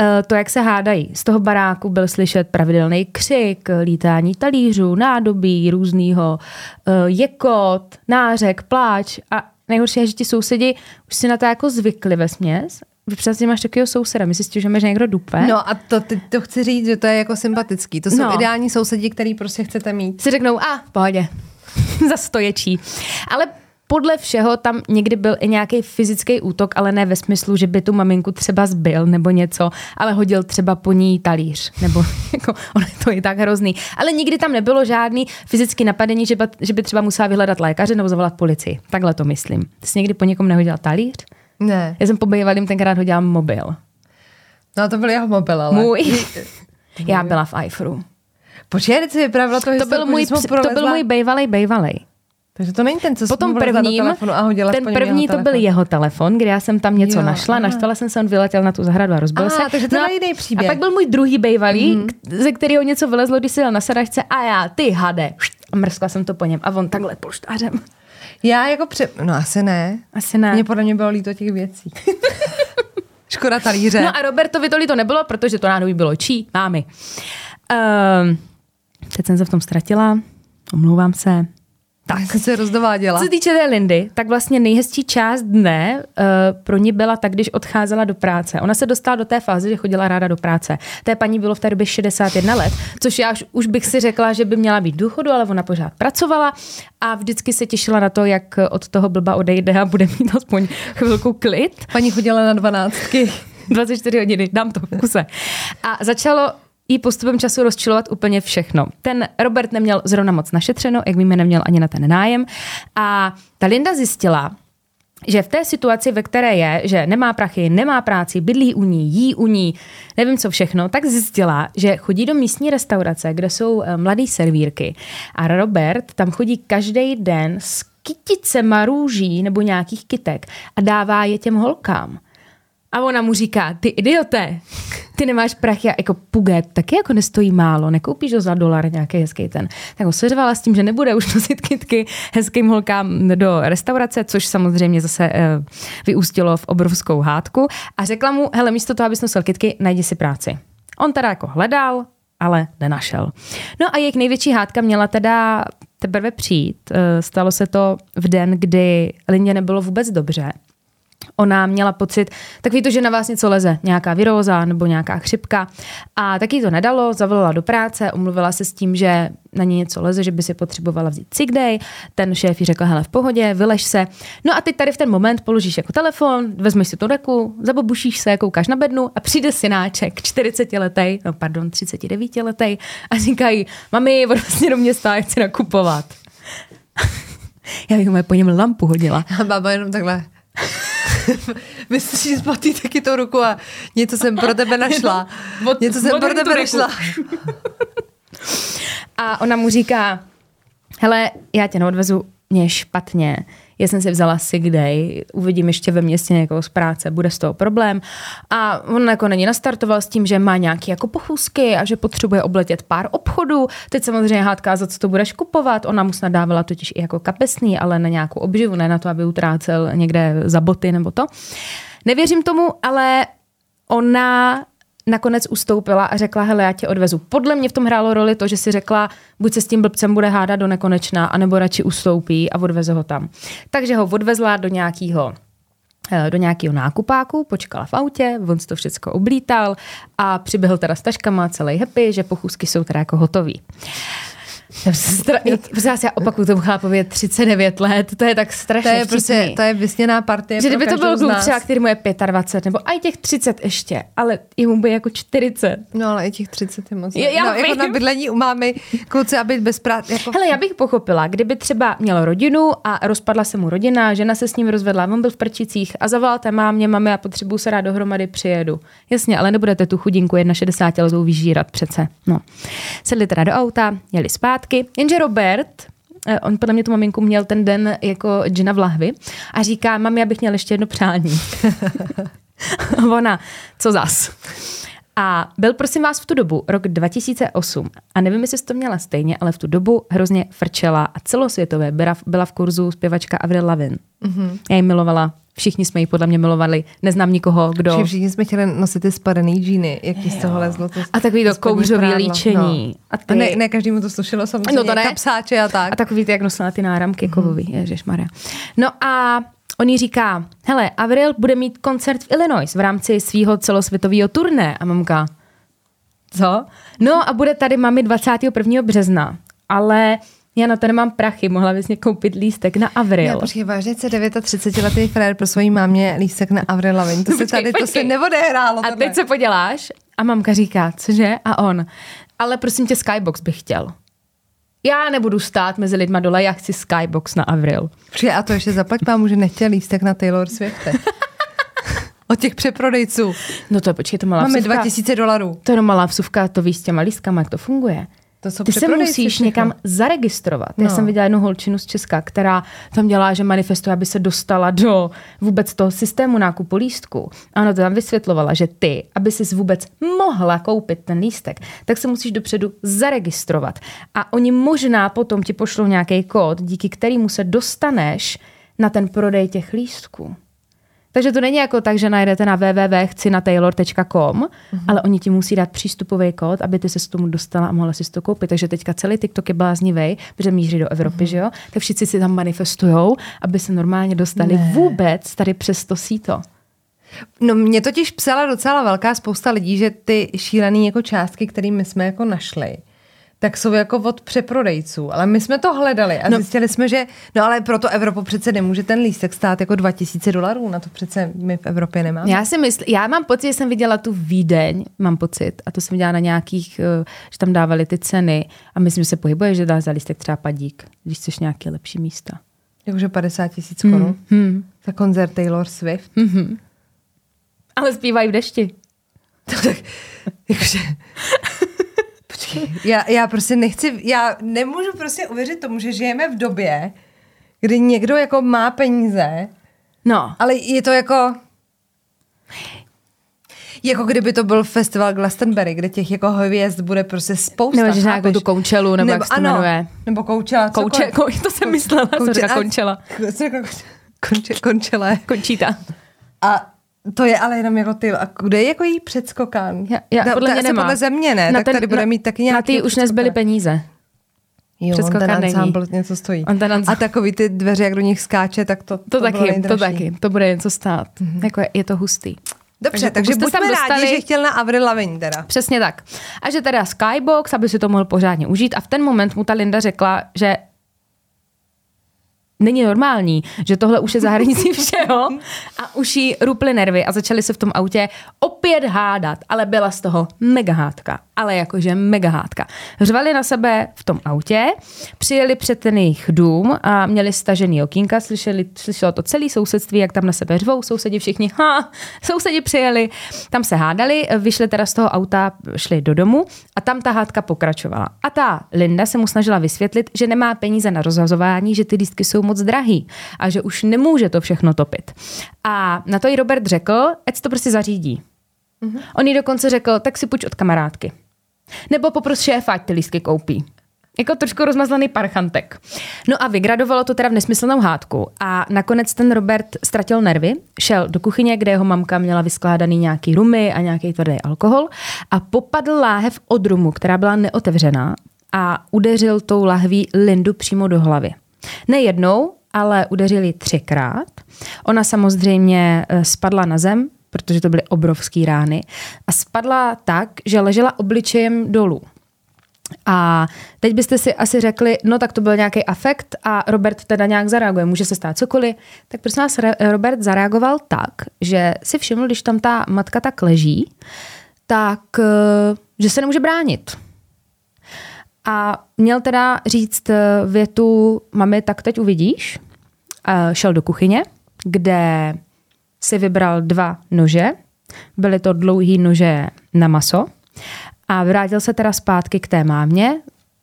eh, to, jak se hádají. Z toho baráku byl slyšet pravidelný křik, lítání talířů, nádobí, různýho eh, jekot, nářek, pláč a nejhorší je, že ti sousedi už si na to jako zvykli ve směs vy přesně máš takového souseda, my si stěžujeme, že někdo dupe. No a to, ty, to chci říct, že to je jako sympatický. To jsou no. ideální sousedi, který prostě chcete mít. Si řeknou, a v pohodě, za stoječí. Ale podle všeho tam někdy byl i nějaký fyzický útok, ale ne ve smyslu, že by tu maminku třeba zbyl nebo něco, ale hodil třeba po ní talíř, nebo jako, ono to je tak hrozný. Ale nikdy tam nebylo žádný fyzický napadení, že by, že by třeba musela vyhledat lékaře nebo zavolat policii. Takhle to myslím. Ty jsi někdy po někom nehodila talíř? Ne. Já jsem po bývalým tenkrát hodila mobil. No to byl jeho mobil, ale. Můj. Já byla v iFru. Počkej, si vypravila to To byl můj, to byl můj bývalý bývalý. Takže to není ten, co Potom prvním, telefonu a hodila ten první to byl telefon. jeho telefon, kde já jsem tam něco Jo, našla, aha. naštvala jsem se, on vyletěl na tu zahradu a rozbil Aha, se. takže to a, je jiný příběh. A pak byl můj druhý bývalý, mm-hmm. ze kterého něco vylezlo, když jel na sedačce a já, ty hade, a mrskla jsem to po něm a on takhle polštářem. Já jako pře... No asi ne. Asi ne. Mně podle mě bylo líto těch věcí. Škoda talíře. No a Robertovi to to nebylo, protože to nádobí bylo čí? Mámy. Um, teď jsem se v tom ztratila, omlouvám se. Tak jsem se rozdováděla. Co se týče té Lindy, tak vlastně nejhezčí část dne uh, pro ní byla tak, když odcházela do práce. Ona se dostala do té fáze, že chodila ráda do práce. Té paní bylo v té době 61 let, což já už, už bych si řekla, že by měla být důchodu, ale ona pořád pracovala a vždycky se těšila na to, jak od toho blba odejde a bude mít aspoň chvilku klid. Paní chodila na dvanáctky. 24 hodiny, dám to v kuse. A začalo jí postupem času rozčilovat úplně všechno. Ten Robert neměl zrovna moc našetřeno, jak víme, neměl ani na ten nájem. A ta Linda zjistila, že v té situaci, ve které je, že nemá prachy, nemá práci, bydlí u ní, jí u ní, nevím co všechno, tak zjistila, že chodí do místní restaurace, kde jsou eh, mladý servírky. A Robert tam chodí každý den s kyticema růží nebo nějakých kytek a dává je těm holkám. A ona mu říká, ty idiote, ty nemáš prachy a jako puget, taky jako nestojí málo, nekoupíš ho za dolar nějaký hezký ten. Tak ho seřvala s tím, že nebude už nosit kytky hezkým holkám do restaurace, což samozřejmě zase uh, vyústilo v obrovskou hádku a řekla mu, hele, místo toho, abys nosil kytky, najdi si práci. On teda jako hledal, ale nenašel. No a jejich největší hádka měla teda teprve přijít. Eh, Stalo se to v den, kdy Lindě nebylo vůbec dobře. Ona měla pocit, takový to, že na vás něco leze, nějaká viróza nebo nějaká chřipka. A taky to nedalo, zavolala do práce, omluvila se s tím, že na ní něco leze, že by si potřebovala vzít sick day. Ten šéf jí řekl, hele, v pohodě, vyleš se. No a ty tady v ten moment položíš jako telefon, vezmeš si tu deku, zabobušíš se, koukáš na bednu a přijde synáček, 40 letý, no pardon, 39 letý a říkají, mami, vlastně do města, chci nakupovat. Já bych mu po něm lampu hodila. A baba jenom takhle. Myslíš, že splatí taky tu ruku a něco jsem pro tebe našla. Od- Něco jsem pro tebe našla. A ona mu říká, hele, já tě neodvezu, mě je špatně, já jsem si vzala sick day, uvidím ještě ve městě někoho z práce, bude z toho problém. A on jako není nastartoval s tím, že má nějaké jako pochůzky a že potřebuje obletět pár obchodů. Teď samozřejmě hádká, za co to budeš kupovat. Ona mu snad dávala totiž i jako kapesný, ale na nějakou obživu, ne na to, aby utrácel někde za boty nebo to. Nevěřím tomu, ale ona nakonec ustoupila a řekla, hele, já tě odvezu. Podle mě v tom hrálo roli to, že si řekla, buď se s tím blbcem bude hádat do nekonečna, anebo radši ustoupí a odveze ho tam. Takže ho odvezla do nějakého do nějakého nákupáku, počkala v autě, on to všechno oblítal a přiběhl teda s taškama celý happy, že pochůzky jsou teda jako hotový. Stra- Prosím vás, já opakuju tomu chlápovi je 39 let, to je tak strašně To je prostě, to je vysněná partie Že kdyby to byl kluk třeba, který mu je 25, nebo i těch 30 ještě, ale jemu by jako 40. No ale i těch 30 je moc. Je- já no, jako na bydlení u mámy kluci a být bez práce. Jako... Hele, já bych pochopila, kdyby třeba měl rodinu a rozpadla se mu rodina, žena se s ním rozvedla, on byl v prčicích a zavolal té mámě, mami, a potřebuju se dát dohromady, přijedu. Jasně, ale nebudete tu chudinku 61 letou vyžírat přece. No. Sedli teda do auta, jeli zpátky, jenže Robert, eh, on podle mě tu maminku měl ten den jako džina v lahvi a říká, mami, já bych měl ještě jedno přání. Ona, co zas? A byl prosím vás v tu dobu, rok 2008, a nevím, jestli jsi to měla stejně, ale v tu dobu hrozně frčela a celosvětově byla, byla v kurzu zpěvačka Avril Lavigne. Mm-hmm. Já ji milovala, všichni jsme ji podle mě milovali, neznám nikoho, kdo... Všichni jsme chtěli nosit ty spadený džíny, jak ti z toho lezlo. To A takový to kouřový prádlo, líčení. No. A ty- A ne, ne každému to slušelo samozřejmě. No to ne. Kapsáče a tak. A takový ty, jak nosila ty náramky mm-hmm. kovový, ježišmarja. No a on jí říká, hele, Avril bude mít koncert v Illinois v rámci svého celosvětového turné. A mamka, co? No a bude tady mami 21. března, ale já na to nemám prachy, mohla bys mě koupit lístek na Avril. Ne, počkej, vážně se 39 letý frér pro svojí mámě lístek na Avril Lavigne. To se Počkej, tady, to se počkej. neodehrálo. a teď se poděláš a mamka říká, cože? A on, ale prosím tě, Skybox bych chtěl. Já nebudu stát mezi lidma dole, já chci Skybox na Avril. Počkej, a to ještě zaplať pámu, že nechtěl lístek na Taylor Swift. od těch přeprodejců. No to počkej, to malá Máme vsuvka. 2000 dolarů. To je malá vsuvka, to víš s těma lístkama, jak to funguje. To jsou Ty se musíš někam zaregistrovat. Já No. jsem viděla jednu holčinu z Česka, která tam dělá, že manifestuje, aby se dostala do vůbec toho systému nákupu lístku. A ona to tam vysvětlovala, že ty, aby si vůbec mohla koupit ten lístek, tak se musíš dopředu zaregistrovat. A oni možná potom ti pošlou nějaký kód, díky kterému se dostaneš na ten prodej těch lístků. Takže to není jako tak, že najdete na www.chcinataylor.com, mm-hmm. ale oni ti musí dát přístupový kód, aby ty se s tomu dostala a mohla si to koupit. Takže teďka celý TikTok je bláznivý, protože míří do Evropy, mm-hmm. že jo? Tak všichni si tam manifestujou, aby se normálně dostali ne. vůbec tady přes to síto. No mě totiž psala docela velká spousta lidí, že ty šílený jako částky, které my jsme jako našli, tak jsou jako od přeprodejců. Ale my jsme to hledali a no. zjistili jsme, že no ale pro to Evropu přece nemůže ten lístek stát jako 2000 dolarů. Na to přece my v Evropě nemáme. Já si myslím, já mám pocit, že jsem viděla tu Vídeň, mám pocit, a to jsem viděla na nějakých, eh, že tam dávali ty ceny a myslím, že se pohybuje, že dá za lístek třeba padík, když chceš nějaké lepší místa. Jakože 50 tisíc korun Hmm. za koncert Taylor Swift. Mm-hmm. Ale zpívají v dešti. To tak, jakože... Já, já prostě nechci, já nemůžu prostě uvěřit tomu, že žijeme v době, kdy někdo jako má peníze, No, ale je to jako... Jako kdyby to byl festival Glastonbury, kde těch jako hvězd bude prostě spousta. Nebo že nějakou tu Coachellu, nebo jak se to ano, jmenuje. Nebo Coachella. Kouče, kou, to jsem myslela, jsem končela. Co jsem řekla? Konče, končela. Končíta. A to je ale jenom jako ty, a kde je jako jí předskokán? Já, já, podle ta mě nemá. podle země ne, Na tak tady bude mít taky Na nějaký ty už nezbyly peníze. Jo, on ten není. ensemble něco stojí. On ten A takový ty dveře, jak do nich skáče, tak to, To, to taky, to taky. To bude něco stát. Mm-hmm. Jako je, je to hustý. Dobře, Takže takže, buďme rádi, dostali- že chtěl na Avril Lavigne teda. Přesně tak. A že teda Skybox, aby si to mohl pořádně užít. A v ten moment mu ta Linda řekla, že není normální, že tohle už je za hranicí všeho a už jí ruply nervy a začali se v tom autě opět hádat, ale byla z toho mega hádka, ale jakože mega hádka. Řvali na sebe v tom autě, přijeli před ten jejich dům a měli stažený okýnka, slyšeli, slyšelo to celé sousedství, jak tam na sebe řvou, sousedi všichni, ha, sousedi přijeli, tam se hádali, vyšli teda z toho auta, šli do domu a tam ta hádka pokračovala. A ta Linda se mu snažila vysvětlit, že nemá peníze na rozhazování, že ty lístky jsou moc drahý a že už nemůže to všechno topit. A na to jí Robert řekl, ať to prostě zařídí. Mm-hmm. On jí dokonce řekl, tak si půjč od kamarádky. Nebo popros šéfa, ať ty lístky koupí. Jako trošku rozmazlený parchantek. No a vygradovalo to teda v nesmyslnou hádku. A nakonec ten Robert ztratil nervy, šel do kuchyně, kde jeho mamka měla vyskládaný nějaký rumy a nějaký tvrdý alkohol a popadl láhev od rumu, která byla neotevřená a udeřil tou lahví Lindu přímo do hlavy. Ne jednou, ale udeřil ji třikrát. Ona samozřejmě eh, spadla na zem, protože to byly obrovský rány a spadla tak, že ležela obličejem dolů. A teď byste si asi řekli, no tak to byl nějaký afekt a Robert teda nějak zareaguje, může se stát cokoliv. Tak prosím vás, Robert zareagoval tak, že si všiml, když tam ta matka tak leží, tak eh, že se nemůže bránit. A měl teda říct eh, větu, mami, tak teď uvidíš. A šel do kuchyně, kde si vybral dva nože. Byly to dlouhý nože na maso. A vrátil se teda zpátky k té mámě,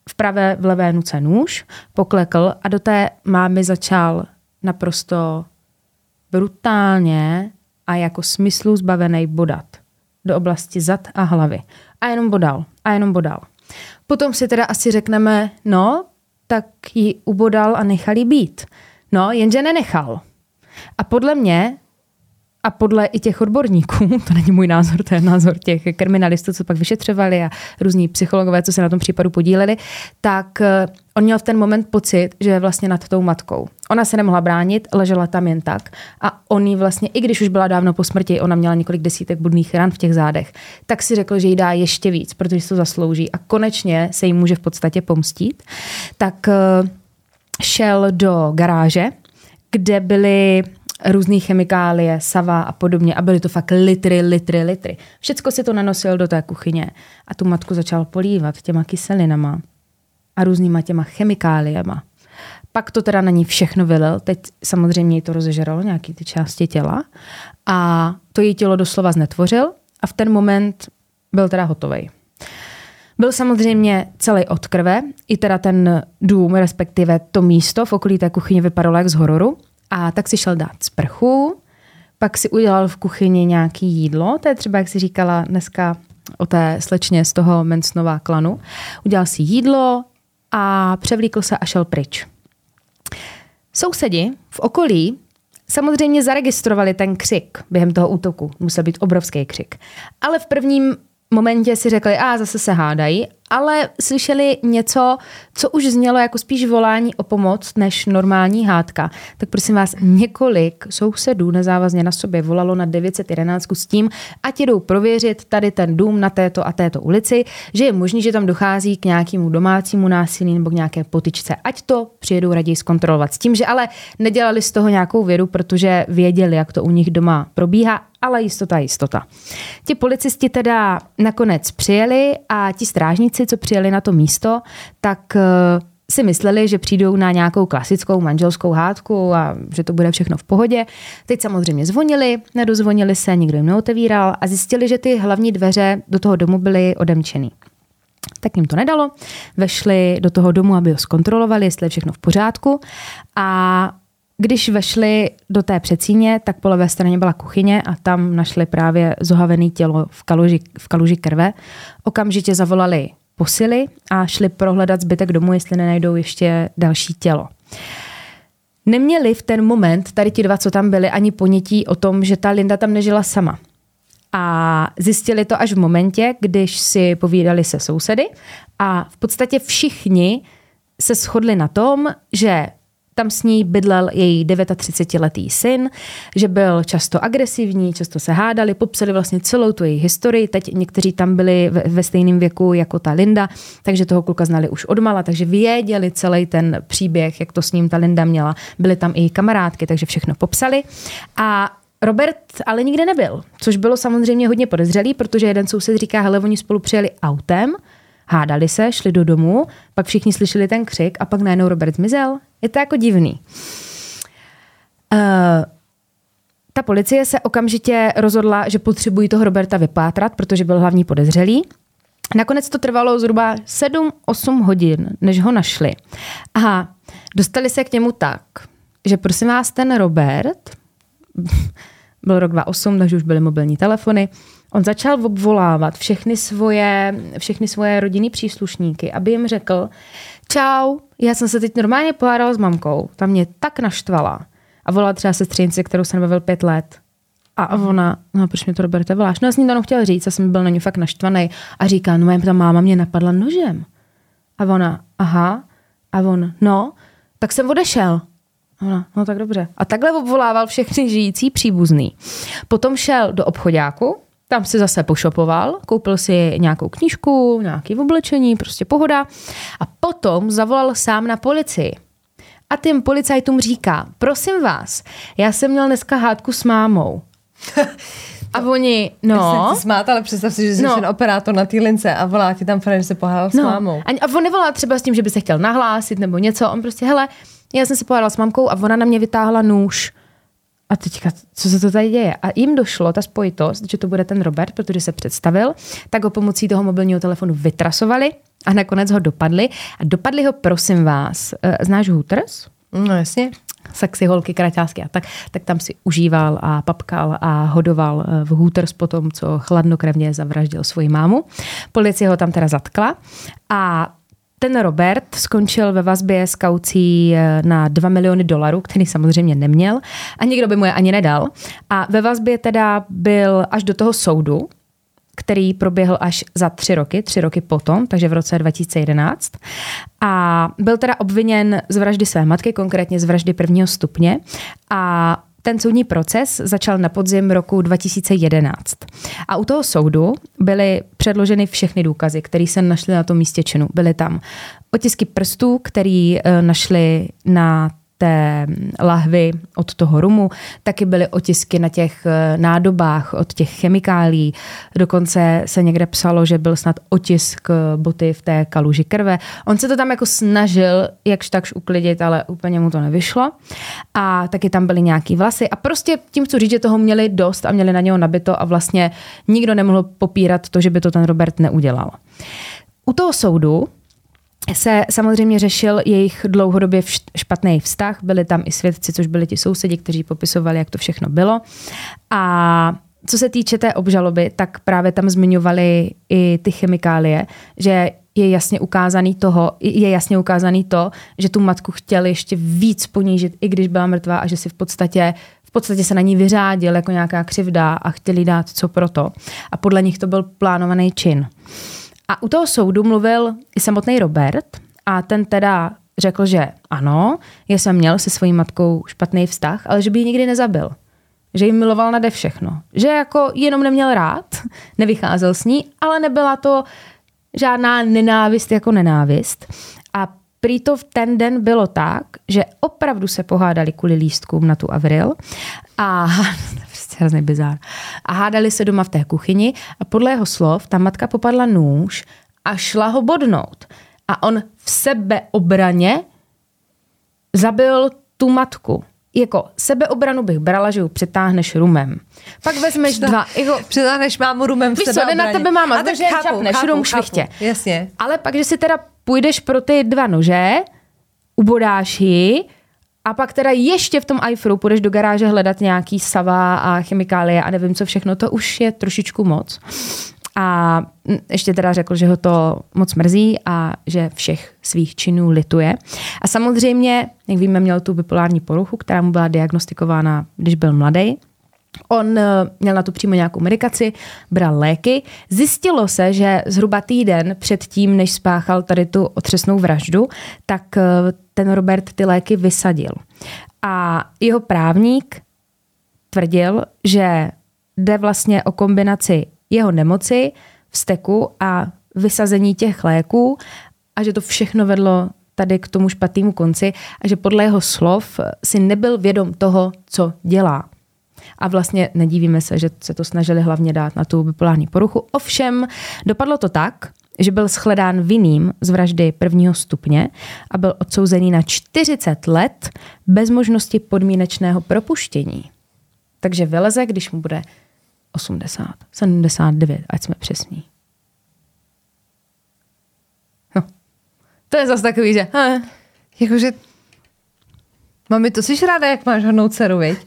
v pravé, v levé nuce nůž, poklekl a do té mámy začal naprosto brutálně a jako smyslu zbavený bodat do oblasti zad a hlavy. A jenom bodal. A jenom bodal. Potom si teda asi řekneme, no, tak ji ubodal a nechal být. No, jenže nenechal. A podle mě a podle i těch odborníků, to není můj názor, to je názor těch kriminalistů, co pak vyšetřovali a různí psychologové, co se na tom případu podíleli, tak eh, on měl v ten moment pocit, že je vlastně nad tou matkou. Ona se nemohla bránit, ležela tam jen tak a on jí vlastně, i když už byla dávno po smrti, ona měla několik desítek budných ran v těch zádech, tak si řekl, že jí dá ještě víc, protože si to zaslouží a konečně se jí může v podstatě pomstít. Tak eh, šel do garáže, kde byly různé chemikálie, sava a podobně a byly to fakt litry, litry, litry. Všecko si to nanosil do té kuchyně a tu matku začal polívat těma kyselinama a různýma těma chemikáliema. pak to teda na ní všechno vylil, teď samozřejmě jí to rozežralo, nějaký ty části těla a to její tělo doslova znetvořil a v ten moment byl teda hotový. Byl samozřejmě celý od krve, i teda ten dům, respektive to místo v okolí té kuchyně vypadalo jak z hororu. A tak si šel dát sprchu, pak si udělal v kuchyni nějaký jídlo, to je třeba, jak si říkala dneska o té slečně z toho Mensnova klanu. Udělal si jídlo a převlíkl se a šel pryč. Sousedi v okolí samozřejmě zaregistrovali ten křik během toho útoku. Musel být obrovský křik. Ale v prvním momentě si řekli, a zase se hádají, ale slyšeli něco, co už znělo jako spíš volání o pomoc než normální hádka. Tak prosím vás, několik sousedů nezávazně na sobě volalo na 911 s tím, ať jdou prověřit tady ten dům na této a této ulici, že je možné, že tam dochází k nějakému domácímu násilí nebo k nějaké potyčce. Ať to přijedou raději zkontrolovat. S tím, že ale nedělali z toho nějakou vědu, protože věděli, jak to u nich doma probíhá ale jistota, jistota. Ti policisti teda nakonec přijeli a ti strážníci, co přijeli na to místo, tak eh, si mysleli, že přijdou na nějakou klasickou manželskou hádku a že to bude všechno v pohodě. Teď samozřejmě zvonili, nedozvonili se, nikdo jim neotevíral a zjistili, že ty hlavní dveře do toho domu byly odemčený. Tak jim to nedalo, vešli do toho domu, aby ho zkontrolovali, jestli je všechno v pořádku a když vešli do té přecíně, tak po levé straně byla kuchyně a tam našli právě zohavené tělo v kaluži, v kaluži krve. Okamžitě zavolali posily a šli prohledat zbytek domu, jestli nenajdou ještě další tělo. Neměli v ten moment, tady ti dva, co tam byli, ani ponětí o tom, že ta Linda tam nežila sama. A zjistili to až v momentě, když si povídali se sousedy a v podstatě všichni se shodli na tom, že tam s ní bydlel její 39-letý syn, že byl často agresivní, často se hádali, popsali vlastně celou tu její historii. Teď někteří tam byli ve, stejném věku jako ta Linda, takže toho kluka znali už odmala, takže věděli celý ten příběh, jak to s ním ta Linda měla. Byly tam i kamarádky, takže všechno popsali. A Robert ale nikde nebyl, což bylo samozřejmě hodně podezřelý, protože jeden soused říká, hele, oni spolu přijeli autem, hádali se, šli do domu, pak všichni slyšeli ten křik a pak najednou Robert zmizel. Je to jako divný. Uh, ta policie se okamžitě rozhodla, že potřebují toho Roberta vypátrat, protože byl hlavní podezřelý. Nakonec to trvalo zhruba 7-8 hodin, než ho našli. A dostali se k němu tak, že prosím vás, ten Robert, byl rok 2008, takže už byly mobilní telefony, on začal obvolávat všechny svoje, všechny svoje rodinný příslušníky, aby jim řekl, čau, já jsem se teď normálně pohádala s mamkou, ta mě tak naštvala. A volala třeba sestřenici, kterou jsem bavil pět let. A ona, no proč mi to Roberte voláš? No já jsem to chtěla říct, já jsem byl na ní fakt naštvaný. A říká, no ta máma mě napadla nožem. A ona, aha. A on, no, tak jsem odešel. A ona, no tak dobře. A takhle obvolával všechny žijící příbuzný. Potom šel do obchodáku, tam si zase pošopoval, koupil si nějakou knížku, nějaké oblečení, prostě pohoda. A potom zavolal sám na policii. A těm policajtům říká, prosím vás, já jsem měl dneska hádku s mámou. A oni, no. Já smát, ale představ si, že jsi no. ten operátor na té lince a volá ti tam že se pohádal s no. mámou. A, on nevolá třeba s tím, že by se chtěl nahlásit nebo něco. On prostě, hele, já jsem se pohádal s mamkou a ona na mě vytáhla nůž a teďka, co se to tady děje? A jim došlo ta spojitost, že to bude ten Robert, protože se představil, tak ho pomocí toho mobilního telefonu vytrasovali a nakonec ho dopadli. A dopadli ho, prosím vás, eh, znáš Hooters? No jasně. Sexy holky, kraťásky a tak, tak tam si užíval a papkal a hodoval eh, v Hooters po tom, co chladnokrevně zavraždil svoji mámu. Policie ho tam teda zatkla a ten Robert skončil ve vazbě s kaucí eh, na 2 miliony dolarů, který samozřejmě neměl a nikdo by mu je ani nedal. A ve vazbě teda byl až do toho soudu, který proběhl až za tři roky, tři roky potom, takže v roce 2011. A byl teda obviněn z vraždy své matky, konkrétně z vraždy prvního stupně. A ten soudní proces začal na podzim roku 2011. A u toho soudu byly předloženy všechny důkazy, které se našly na tom místě činu. Byly tam otisky prstů, které eh, našli na té lahvy od toho rumu, taky byly otisky na těch eh, nádobách od těch chemikálí. Dokonce se někde psalo, že byl snad otisk boty v té kaluži krve. On se to tam jako snažil jakž takž uklidit, ale úplně mu to nevyšlo. A taky tam byly nějaký vlasy. A prostě tím chci říct, že toho měli dost a měli na něho nabito a vlastně nikdo nemohl popírat to, že by to ten Robert neudělal. U toho soudu se samozřejmě řešil jejich dlouhodobě špatný vztah. Byli tam i svědci, což byli ti sousedi, kteří popisovali, jak to všechno bylo. A co se týče té obžaloby, tak právě tam zmiňovali i ty chemikálie, že je jasně ukázaný toho, je jasně ukázaný to, že tu matku chtěli ještě víc ponížit, i když byla mrtvá a že si v podstatě v podstatě se na ní vyřádil jako nějaká křivda a chtěli dát co proto. A podle nich to byl plánovaný čin. A u toho soudu mluvil i samotný Robert a ten teda řekl, že ano, je jsem měl se svojí matkou špatný vztah, ale že by ji nikdy nezabil. Že ji miloval nade všechno. Že jako jenom neměl rád, nevycházel s ní, ale nebyla to žádná nenávist jako nenávist. A prý to v ten den bylo tak, že opravdu se pohádali kvůli lístkům na tu Avril a hrozný bizár. A hádali se doma v té kuchyni a podle jeho slov ta matka popadla nůž a šla ho bodnout. A on v sebeobraně zabil tu matku. Jako sebeobranu bych brala, že ju přetáhneš rumem. Pak vezmeš Přetá- dva. Jako, Přetáhneš mámu rumem v Víš co, jde na tebe máma, A tak takže chápu, čapneš chápu, rum chápu. švichtě. Jasně. Ale pak, že si teda půjdeš pro ty dva nože, ubodáš ji a pak teda ještě v tom iFru půjdeš do garáže hledat nějaký sava a chemikálie a nevím co všechno, to už je trošičku moc. A ještě teda řekl, že ho to moc mrzí a že všech svých činů lituje. A samozřejmě, jak víme, měl tu bipolární poruchu, která mu byla diagnostikována, když byl mladý. On eh, měl na to přímo nějakou medikaci, bral léky. Zjistilo se, že zhruba týden před tím, než spáchal tady tu otřesnou vraždu, tak eh, ten Robert ty léky vysadil. A jeho právník tvrdil, že jde vlastně o kombinaci jeho nemoci, vzteku a vysazení těch léků a že to všechno vedlo tady k tomu špatnému konci a že podle jeho slov si nebyl vědom toho, co dělá. A vlastně nedívíme se, že se to snažili hlavně dát na tu bipolární poruchu. Ovšem, dopadlo to tak, že byl shledán vinným z vraždy prvního stupně a byl odsouzený na 40 let bez možnosti podmínečného propuštění. Takže vyleze, když mu bude 80, 79, ať jsme přesní. No. To je zase takový, že... Eh, Jakože, mami, to jsi ráda, jak máš hodnou dceru, viď?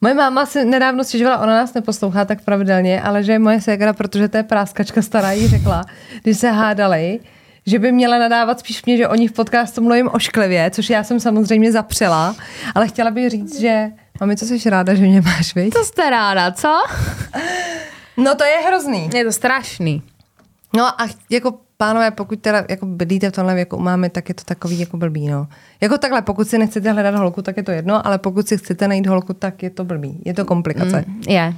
Moje máma si nedávno stěžovala, ona nás neposlouchá tak pravidelně, ale že moje ségra, protože to je práskačka stará, jí řekla, když se hádali, že by měla nadávat spíš mě, že oni v podcastu mluvím ošklivě, což já jsem samozřejmě zapřela, ale chtěla bych říct, že mami, co jsi ráda, že mě máš, viď? to jste ráda, co? No to je hrozný. Je to strašný. No a jako pánové, pokud teda jako bydlíte v tomhle věku u mámy, tak je to takový jako blbý, no. Jako takhle, pokud si nechcete hledat holku, tak je to jedno, ale pokud si chcete najít holku, tak je to blbý. Je to komplikace. Mm. Je.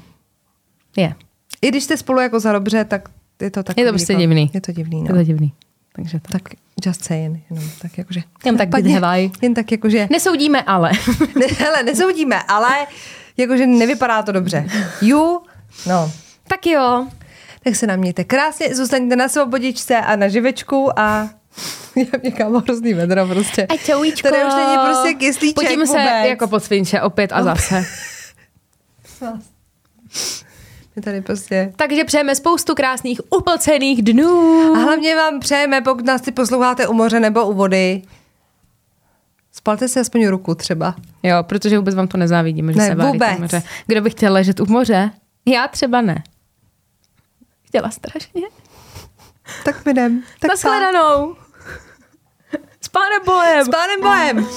Je. I když jste spolu jako za dobře, tak je to takový. Je to prostě jako, divný. Je to divný, Je no. to divný. Takže to. Tak just saying, jenom tak jakože. Jen tak Padně. Jen tak jakože. Nesoudíme ale. Ne, hele, nesoudíme, ale jakože nevypadá to dobře. You, no. tak jo. Tak se nám mějte krásně, zůstaňte na svobodičce a na živečku a já někam hrozný vedro prostě. A čaujíčko. Tady už není prostě kyslíček Pojďme se vůbec. jako pod svinče opět a zase. My tady prostě... Takže přejeme spoustu krásných uplcených dnů. A hlavně vám přejeme, pokud nás ty posloucháte u moře nebo u vody, spalte si aspoň ruku třeba. Jo, protože vůbec vám to nezávidíme, že Ne, se vůbec. moře. Kdo by chtěl ležet u moře? Já třeba ne. Chtěla strašně. Tak my jdem. Tak Naschledanou. S pánem Bohem. S pánem Bohem.